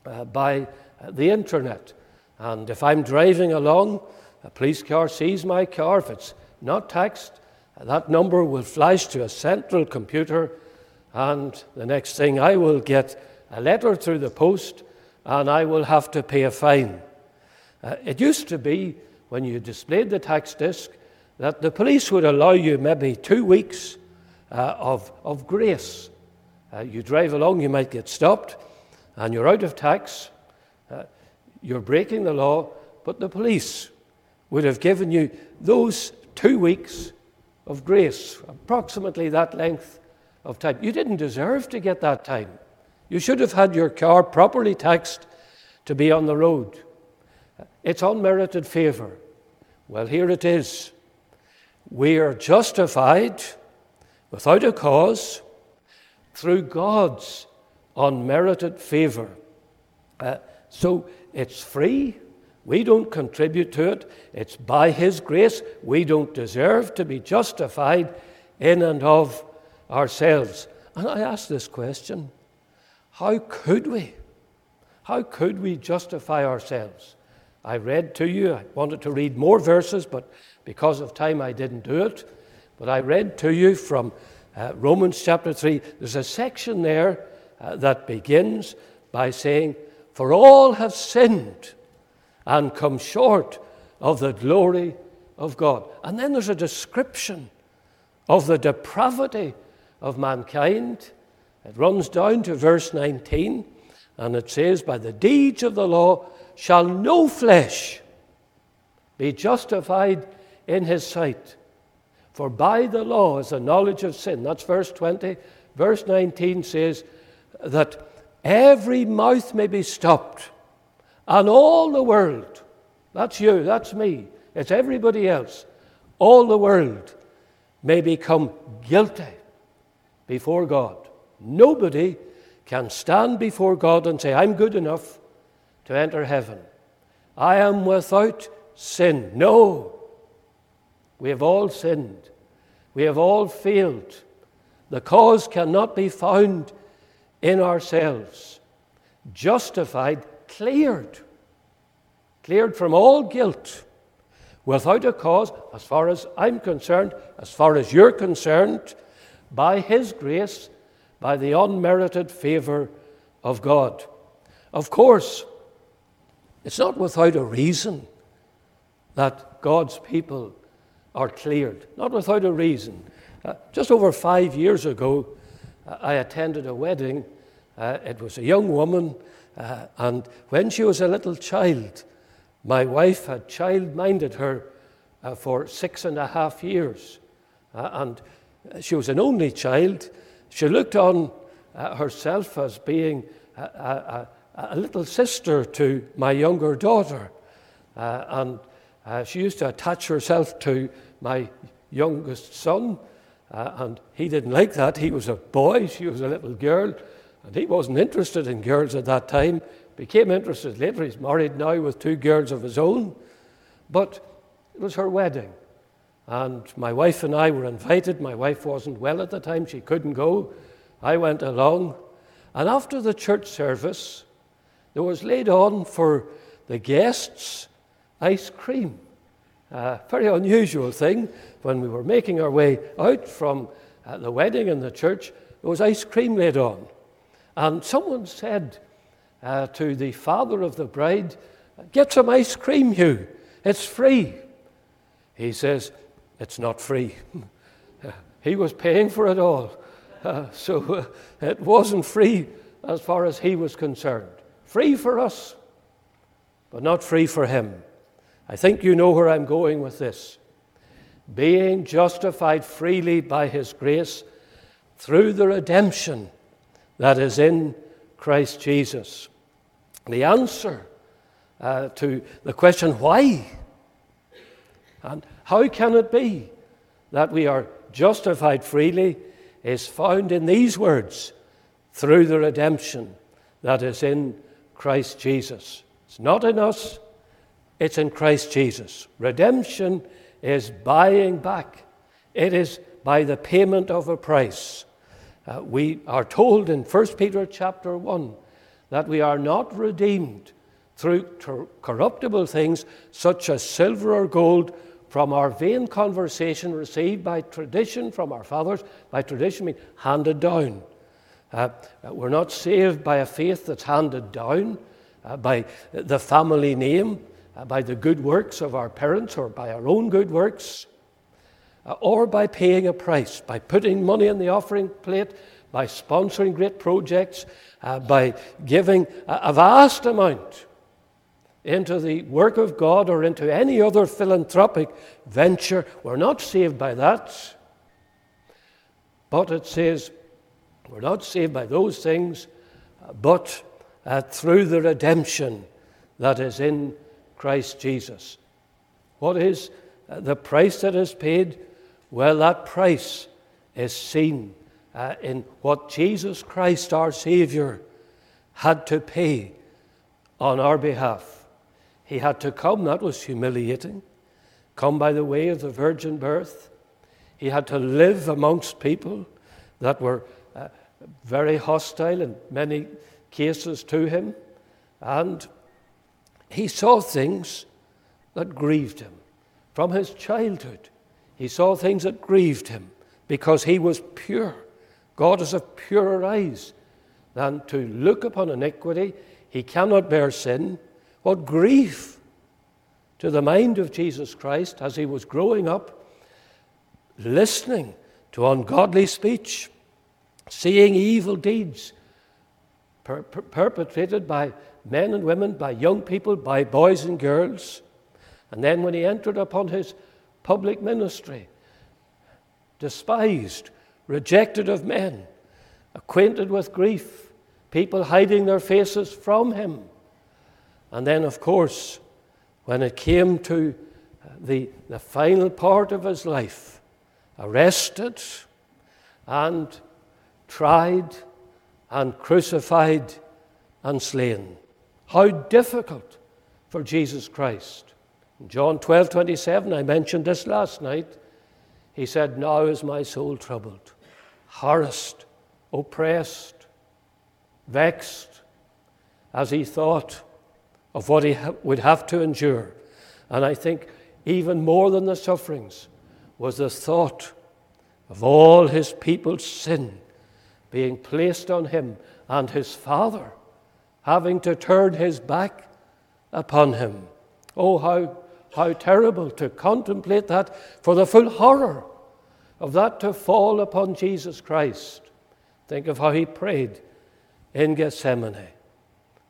uh, by uh, the internet. And if I'm driving along, a police car sees my car. If it's not taxed, that number will flash to a central computer, and the next thing I will get a letter through the post, and I will have to pay a fine. Uh, it used to be when you displayed the tax disc that the police would allow you maybe two weeks uh, of, of grace. Uh, you drive along, you might get stopped, and you're out of tax. Uh, you're breaking the law, but the police would have given you those two weeks of grace, approximately that length of time. You didn't deserve to get that time. You should have had your car properly taxed to be on the road. It's unmerited favor. Well, here it is. We are justified without a cause through God's unmerited favor. Uh, so it's free. We don't contribute to it. It's by His grace. We don't deserve to be justified in and of ourselves. And I ask this question how could we? How could we justify ourselves? I read to you, I wanted to read more verses, but because of time I didn't do it. But I read to you from uh, Romans chapter 3. There's a section there uh, that begins by saying, For all have sinned and come short of the glory of God. And then there's a description of the depravity of mankind. It runs down to verse 19, and it says, By the deeds of the law shall no flesh be justified in his sight. For by the law is the knowledge of sin. That's verse 20. Verse 19 says that every mouth may be stopped, and all the world, that's you, that's me, it's everybody else, all the world may become guilty before God. Nobody can stand before God and say, I'm good enough to enter heaven. I am without sin. No. We have all sinned. We have all failed. The cause cannot be found in ourselves. Justified, cleared. Cleared from all guilt. Without a cause, as far as I'm concerned, as far as you're concerned, by His grace, by the unmerited favor of God. Of course, it's not without a reason that God's people are cleared, not without a reason. Uh, just over five years ago, uh, I attended a wedding. Uh, it was a young woman, uh, and when she was a little child, my wife had child minded her uh, for six and a half years. Uh, and she was an only child. She looked on herself as being a, a, a, little sister to my younger daughter. and she used to attach herself to my youngest son, uh, and he didn't like that. He was a boy, she was a little girl, and he wasn't interested in girls at that time. Became interested later. He's married now with two girls of his own. But it was her wedding. And my wife and I were invited. My wife wasn't well at the time, she couldn't go. I went along. And after the church service, there was laid on for the guests ice cream. A very unusual thing. When we were making our way out from uh, the wedding in the church, there was ice cream laid on. And someone said uh, to the father of the bride, Get some ice cream, Hugh. It's free. He says, It's not free. he was paying for it all. Uh, so uh, it wasn't free as far as he was concerned. Free for us, but not free for him. I think you know where I'm going with this. Being justified freely by His grace through the redemption that is in Christ Jesus. The answer uh, to the question, why? And how can it be that we are justified freely is found in these words through the redemption that is in Christ Jesus. It's not in us, it's in Christ Jesus. Redemption is buying back, it is by the payment of a price. Uh, we are told in 1 Peter chapter 1 that we are not redeemed through ter- corruptible things such as silver or gold from our vain conversation received by tradition from our fathers, by tradition mean handed down. Uh, we're not saved by a faith that's handed down, uh, by the family name, by the good works of our parents, or by our own good works, uh, or by paying a price, by putting money in the offering plate, by sponsoring great projects, uh, by giving a, a vast amount into the work of God or into any other philanthropic venture. We're not saved by that. But it says, we're not saved by those things, but uh, through the redemption that is in Christ Jesus. What is uh, the price that is paid? Well, that price is seen uh, in what Jesus Christ, our Savior, had to pay on our behalf. He had to come, that was humiliating, come by the way of the virgin birth. He had to live amongst people that were uh, very hostile in many cases to him. And he saw things that grieved him. From his childhood, he saw things that grieved him because he was pure. God is of purer eyes than to look upon iniquity. He cannot bear sin. What grief to the mind of Jesus Christ as he was growing up, listening to ungodly speech, seeing evil deeds per- per- perpetrated by men and women, by young people, by boys and girls. And then when he entered upon his public ministry, despised, rejected of men, acquainted with grief, people hiding their faces from him. And then, of course, when it came to uh, the, the final part of his life, arrested and tried and crucified and slain. How difficult for Jesus Christ. In John 12 27, I mentioned this last night. He said, Now is my soul troubled, harassed, oppressed, vexed, as he thought of what he ha- would have to endure. And I think even more than the sufferings was the thought of all his people's sin being placed on him and his father having to turn his back upon him. Oh, how, how terrible to contemplate that, for the full horror of that to fall upon Jesus Christ. Think of how he prayed in Gethsemane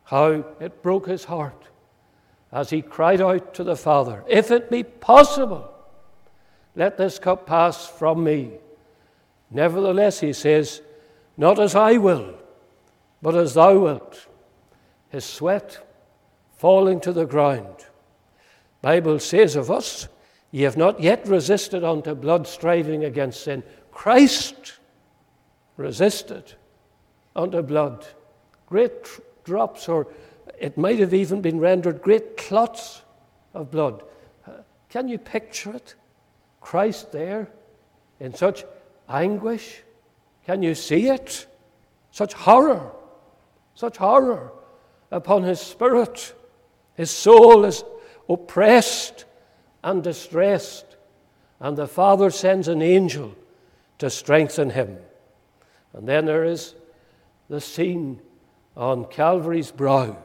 how it broke his heart as he cried out to the Father, If it be possible, let this cup pass from me. Nevertheless, he says, Not as I will, but as thou wilt. His sweat falling to the ground. Bible says of us, Ye have not yet resisted unto blood striving against sin. Christ resisted unto blood. Great drops, or it might have even been rendered great clots of blood. Uh, can you picture it? Christ there in such anguish? Can you see it? Such horror, such horror upon his spirit. His soul is oppressed and distressed, and the Father sends an angel to strengthen him. And then there is the scene on Calvary's brow,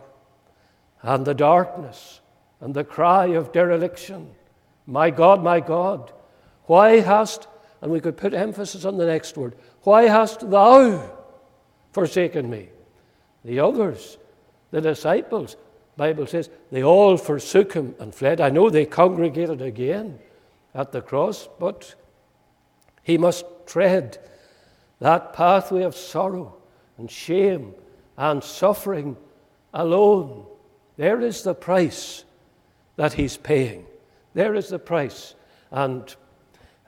and the darkness, and the cry of dereliction My God, my God, why hast, and we could put emphasis on the next word, why hast thou forsaken me? The others, the disciples, Bible says, they all forsook him and fled. I know they congregated again at the cross, but he must tread that pathway of sorrow and shame and suffering alone. There is the price that he's paying. There is the price. And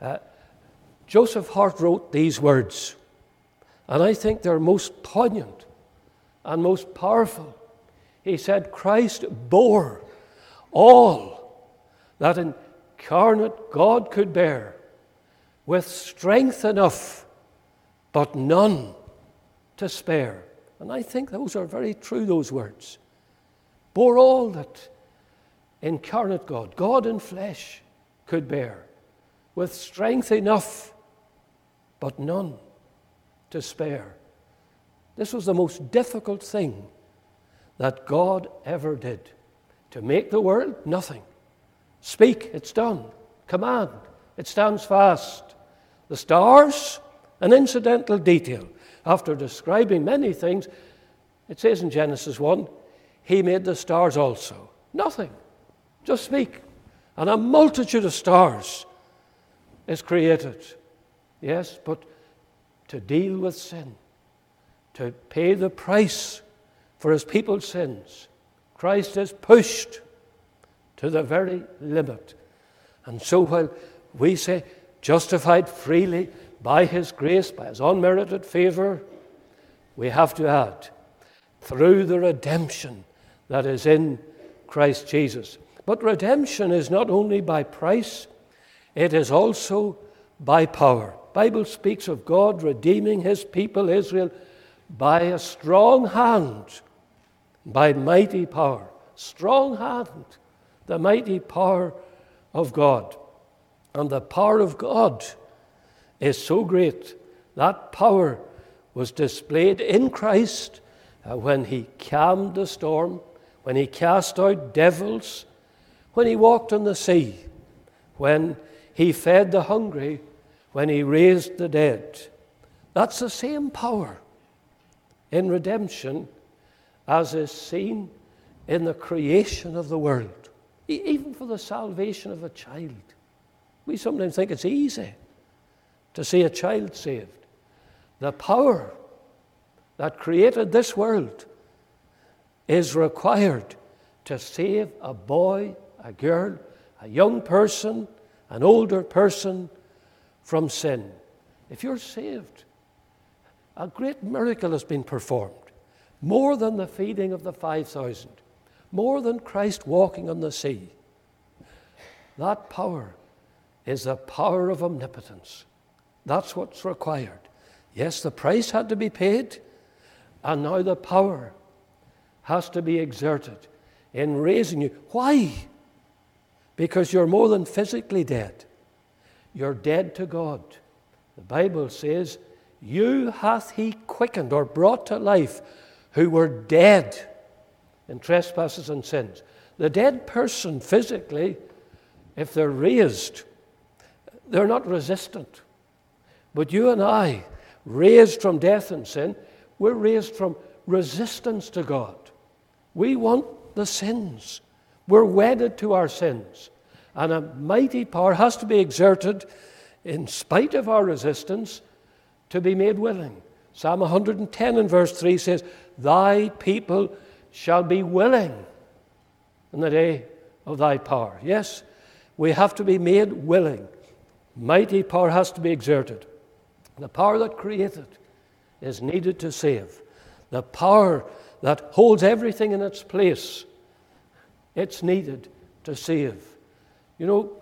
uh, Joseph Hart wrote these words And I think they're most poignant and most powerful. He said, Christ bore all that incarnate God could bear with strength enough, but none to spare. And I think those are very true, those words. Bore all that incarnate God, God in flesh, could bear, with strength enough, but none to spare. This was the most difficult thing that God ever did. To make the world, nothing. Speak, it's done. Command, it stands fast. The stars, an incidental detail. After describing many things, it says in Genesis 1 He made the stars also. Nothing. Just speak. And a multitude of stars is created. Yes, but to deal with sin, to pay the price for his people's sins, Christ is pushed to the very limit. And so while we say, justified freely by his grace, by his unmerited favor, we have to add, through the redemption that is in Christ Jesus. But redemption is not only by price, it is also by power. Bible speaks of God redeeming his people Israel by a strong hand, by mighty power. Strong hand, the mighty power of God. And the power of God is so great. That power was displayed in Christ uh, when he calmed the storm, when he cast out devils, when he walked on the sea, when he fed the hungry, when he raised the dead. That's the same power in redemption as is seen in the creation of the world, even for the salvation of a child. We sometimes think it's easy to see a child saved. The power that created this world is required to save a boy, a girl, a young person, an older person from sin. If you're saved, a great miracle has been performed. More than the feeding of the 5,000, more than Christ walking on the sea. That power is the power of omnipotence. That's what's required. Yes, the price had to be paid, and now the power has to be exerted in raising you. Why? Because you're more than physically dead. You're dead to God. The Bible says, You hath he quickened or brought to life who were dead in trespasses and sins. The dead person physically, if they're raised, they're not resistant. But you and I, raised from death and sin, we're raised from resistance to God. We want the sins. We're wedded to our sins. And a mighty power has to be exerted in spite of our resistance to be made willing. Psalm 110 and verse 3 says, Thy people shall be willing in the day of thy power. Yes, we have to be made willing. Mighty power has to be exerted. The power that created is needed to save. The power that holds everything in its place, it's needed to save. You know,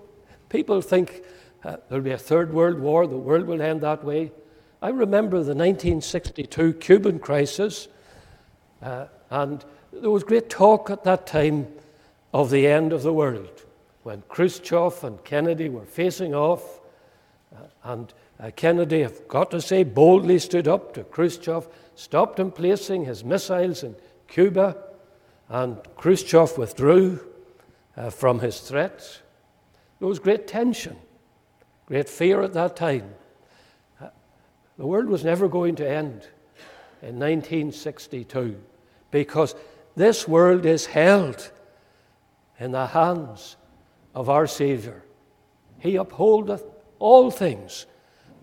people think uh, there'll be a third world war, the world will end that way. I remember the 1962 Cuban crisis, uh, and there was great talk at that time of the end of the world when Khrushchev and Kennedy were facing off and uh, Kennedy, I've got to say, boldly stood up to Khrushchev, stopped him placing his missiles in Cuba, and Khrushchev withdrew uh, from his threats. There was great tension, great fear at that time. Uh, the world was never going to end in 1962 because this world is held in the hands of our Savior. He upholdeth all things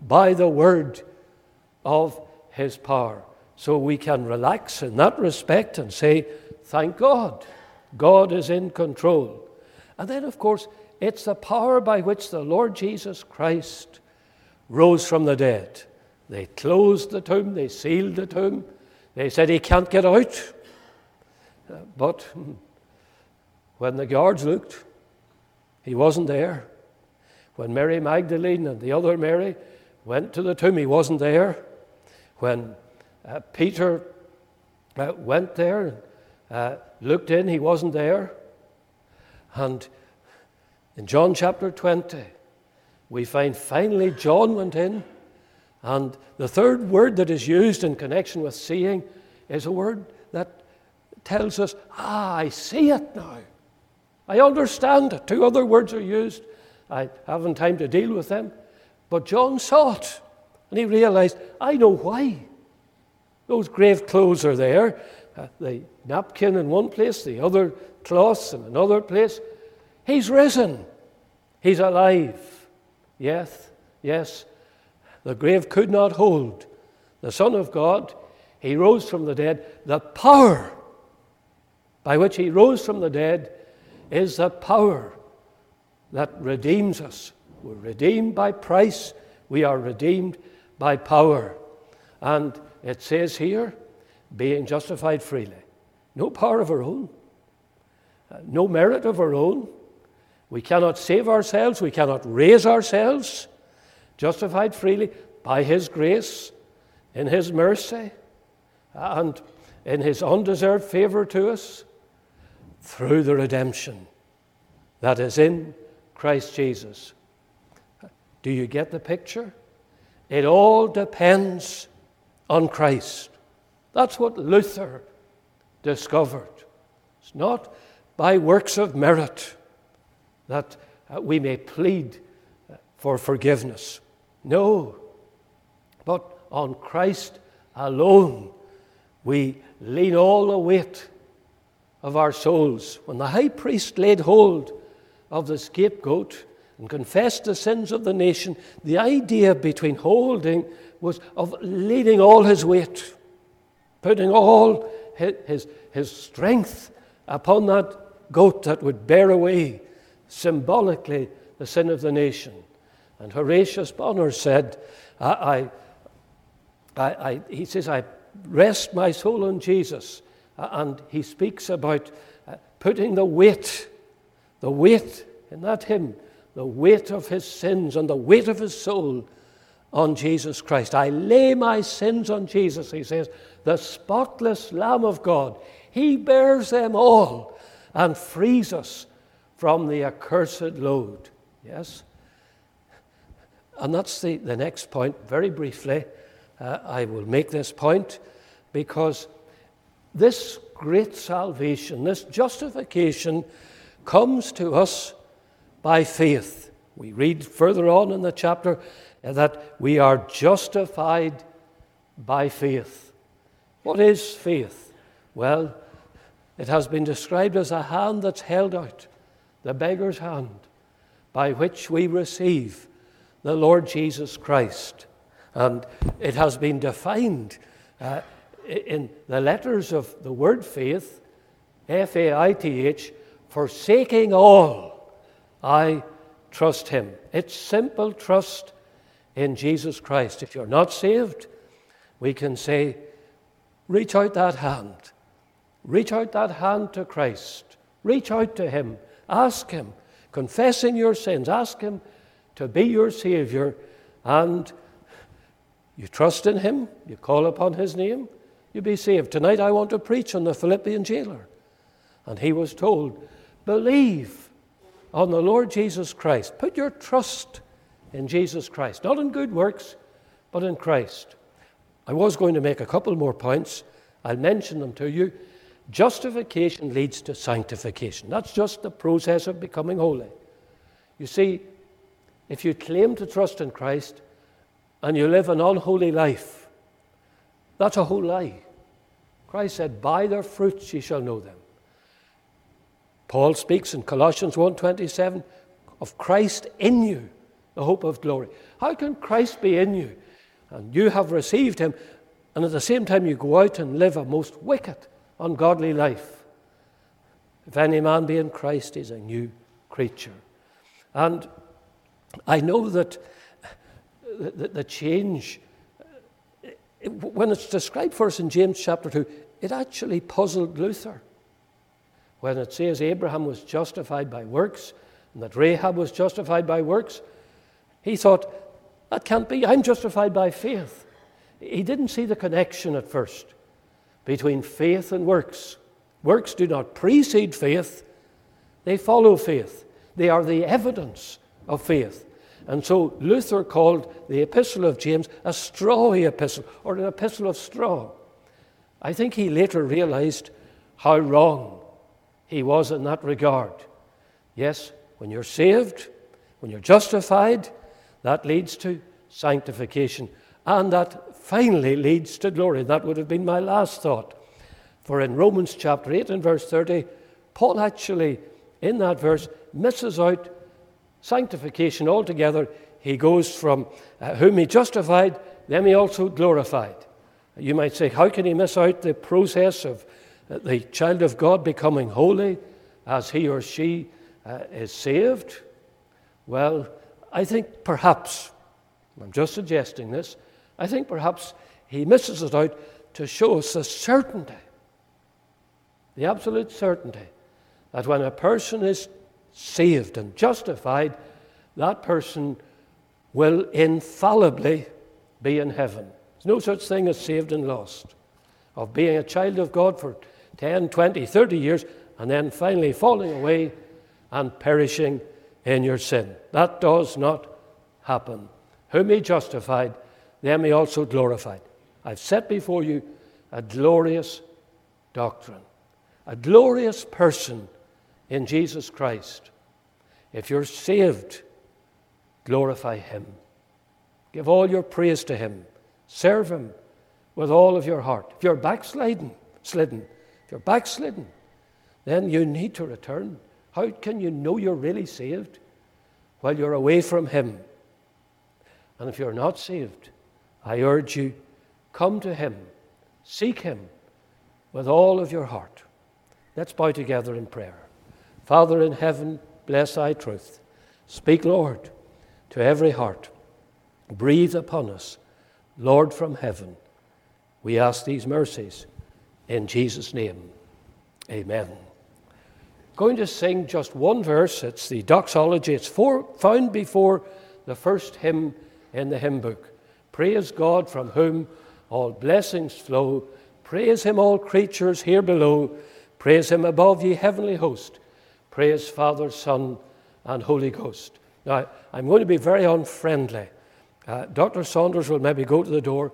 by the word of his power. So we can relax in that respect and say, Thank God, God is in control. And then, of course, it's the power by which the Lord Jesus Christ rose from the dead. They closed the tomb, they sealed the tomb. They said he can't get out. Uh, but when the guards looked, he wasn't there. When Mary Magdalene and the other Mary went to the tomb, he wasn't there. When uh, Peter uh, went there and uh, looked in, he wasn't there. And in John chapter 20, we find finally John went in, and the third word that is used in connection with seeing is a word that tells us, ah, I see it now. I understand it. Two other words are used. I haven't time to deal with them. But John saw it, and he realized, I know why. Those grave clothes are there. Uh, the napkin in one place, the other cloths in another place. He's risen. He's alive. Yes, yes. The grave could not hold the Son of God. He rose from the dead. The power by which he rose from the dead is the power that redeems us. We're redeemed by price, we are redeemed by power. And it says here, being justified freely. No power of our own, uh, no merit of our own. We cannot save ourselves, we cannot raise ourselves. Justified freely by His grace, in His mercy, and in His undeserved favor to us through the redemption that is in Christ Jesus. Do you get the picture? It all depends on Christ. That's what Luther discovered. It's not by works of merit that uh, we may plead uh, for forgiveness. No, but on Christ alone we lean all the weight of our souls. When the high priest laid hold of the scapegoat and confessed the sins of the nation, the idea between holding was of leaning all his weight, putting all his, his strength upon that goat that would bear away symbolically the sin of the nation. And Horatius Bonar said, I, I, I, he says, I rest my soul on Jesus. And he speaks about uh, putting the weight, the weight in that hymn, the weight of his sins and the weight of his soul on Jesus Christ. I lay my sins on Jesus, he says, the spotless Lamb of God. He bears them all and frees us from the accursed load. Yes? And that's the, the next point. Very briefly, uh, I will make this point because this great salvation, this justification, comes to us by faith. We read further on in the chapter that we are justified by faith. What is faith? Well, it has been described as a hand that's held out, the beggar's hand, by which we receive the Lord Jesus Christ. And it has been defined uh, in the letters of the word faith, F A I T H, forsaking all, I trust him. It's simple trust in Jesus Christ. If you're not saved, we can say, reach out that hand. Reach out that hand to Christ. Reach out to him. Ask him, confessing your sins, ask him to be your Savior, and you trust in him, you call upon his name, you be saved. Tonight I want to preach on the Philippian jailer. And he was told, believe on the Lord Jesus Christ. Put your trust in Jesus Christ, not in good works, but in Christ. I was going to make a couple more points. I'll mention them to you. Justification leads to sanctification. That's just the process of becoming holy. You see, if you claim to trust in Christ and you live an unholy life, that's a whole lie. Christ said, "By their fruits ye shall know them." Paul speaks in Colossians 1:27 of Christ in you, the hope of glory. How can Christ be in you and you have received him and at the same time you go out and live a most wicked, ungodly life? If any man be in Christ, he is a new creature. And I know that the change when it's described for us in James chapter 2, it actually puzzled Luther. When it says Abraham was justified by works and that Rahab was justified by works, he thought, that can't be. I'm justified by faith. He didn't see the connection at first between faith and works. Works do not precede faith, they follow faith. They are the evidence of faith. And so Luther called the epistle of James a strawy epistle, or an epistle of straw. I think he later realized how wrong he was in that regard. Yes, when you're saved, when you're justified, that leads to sanctification. And that finally leads to glory. That would have been my last thought. For in Romans chapter 8 and verse 30, Paul actually, in that verse, misses out sanctification altogether. He goes from uh, whom he justified, them he also glorified. You might say, how can he miss out the process of uh, the child of God becoming holy as he or she uh, is saved? Well, I think perhaps, I'm just suggesting this, I think perhaps he misses it out to show us the certainty, the absolute certainty, that when a person is saved and justified, that person will infallibly be in heaven. There's no such thing as saved and lost. Of being a child of God for 10, 20, 30 years, and then finally falling away and perishing in your sin. That does not happen. Whom he justified, them he also glorified. I've set before you a glorious doctrine, a glorious person in Jesus Christ. If you're saved, glorify him. Give all your praise to him. Serve him with all of your heart. If you're backsliding, slidden, if you're backslidden, then you need to return. How can you know you're really saved? While you're away from him. And if you're not saved, I urge you, come to him, seek him with all of your heart. Let's bow together in prayer. Father in heaven, bless thy truth. Speak, Lord, to every heart. Breathe upon us, Lord from heaven. We ask these mercies in Jesus' name. Amen. Going to sing just one verse. It's the doxology. It's for, found before the first hymn in the hymn book. Praise God from whom all blessings flow. Praise him, all creatures here below. Praise him above, ye heavenly host. Praise Father, Son, and Holy Ghost. Now, I'm going to be very unfriendly. Uh, Dr. Saunders will maybe go to the door,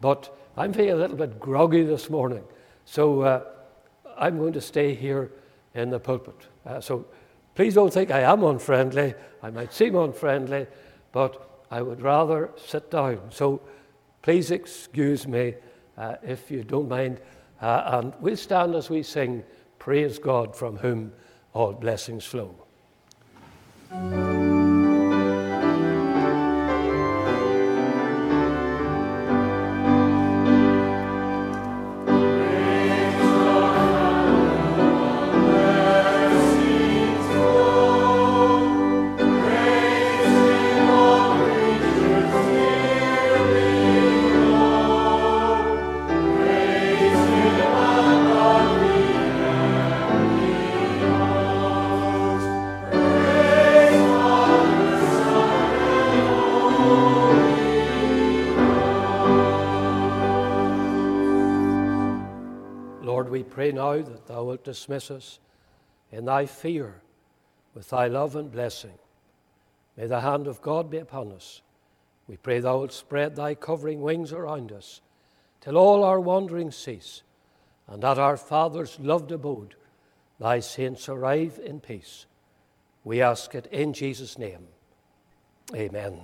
but I'm feeling a little bit groggy this morning. So uh, I'm going to stay here in the pulpit. Uh, so please don't think I am unfriendly. I might seem unfriendly, but I would rather sit down. So please excuse me uh, if you don't mind. Uh, and we'll stand as we sing, Praise God from whom all blessings flow. Now that thou wilt dismiss us in thy fear with thy love and blessing. May the hand of God be upon us. We pray thou wilt spread thy covering wings around us till all our wanderings cease, and at our Father's loved abode thy saints arrive in peace. We ask it in Jesus' name. Amen.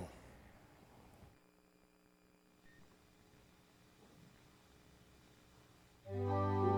Amen.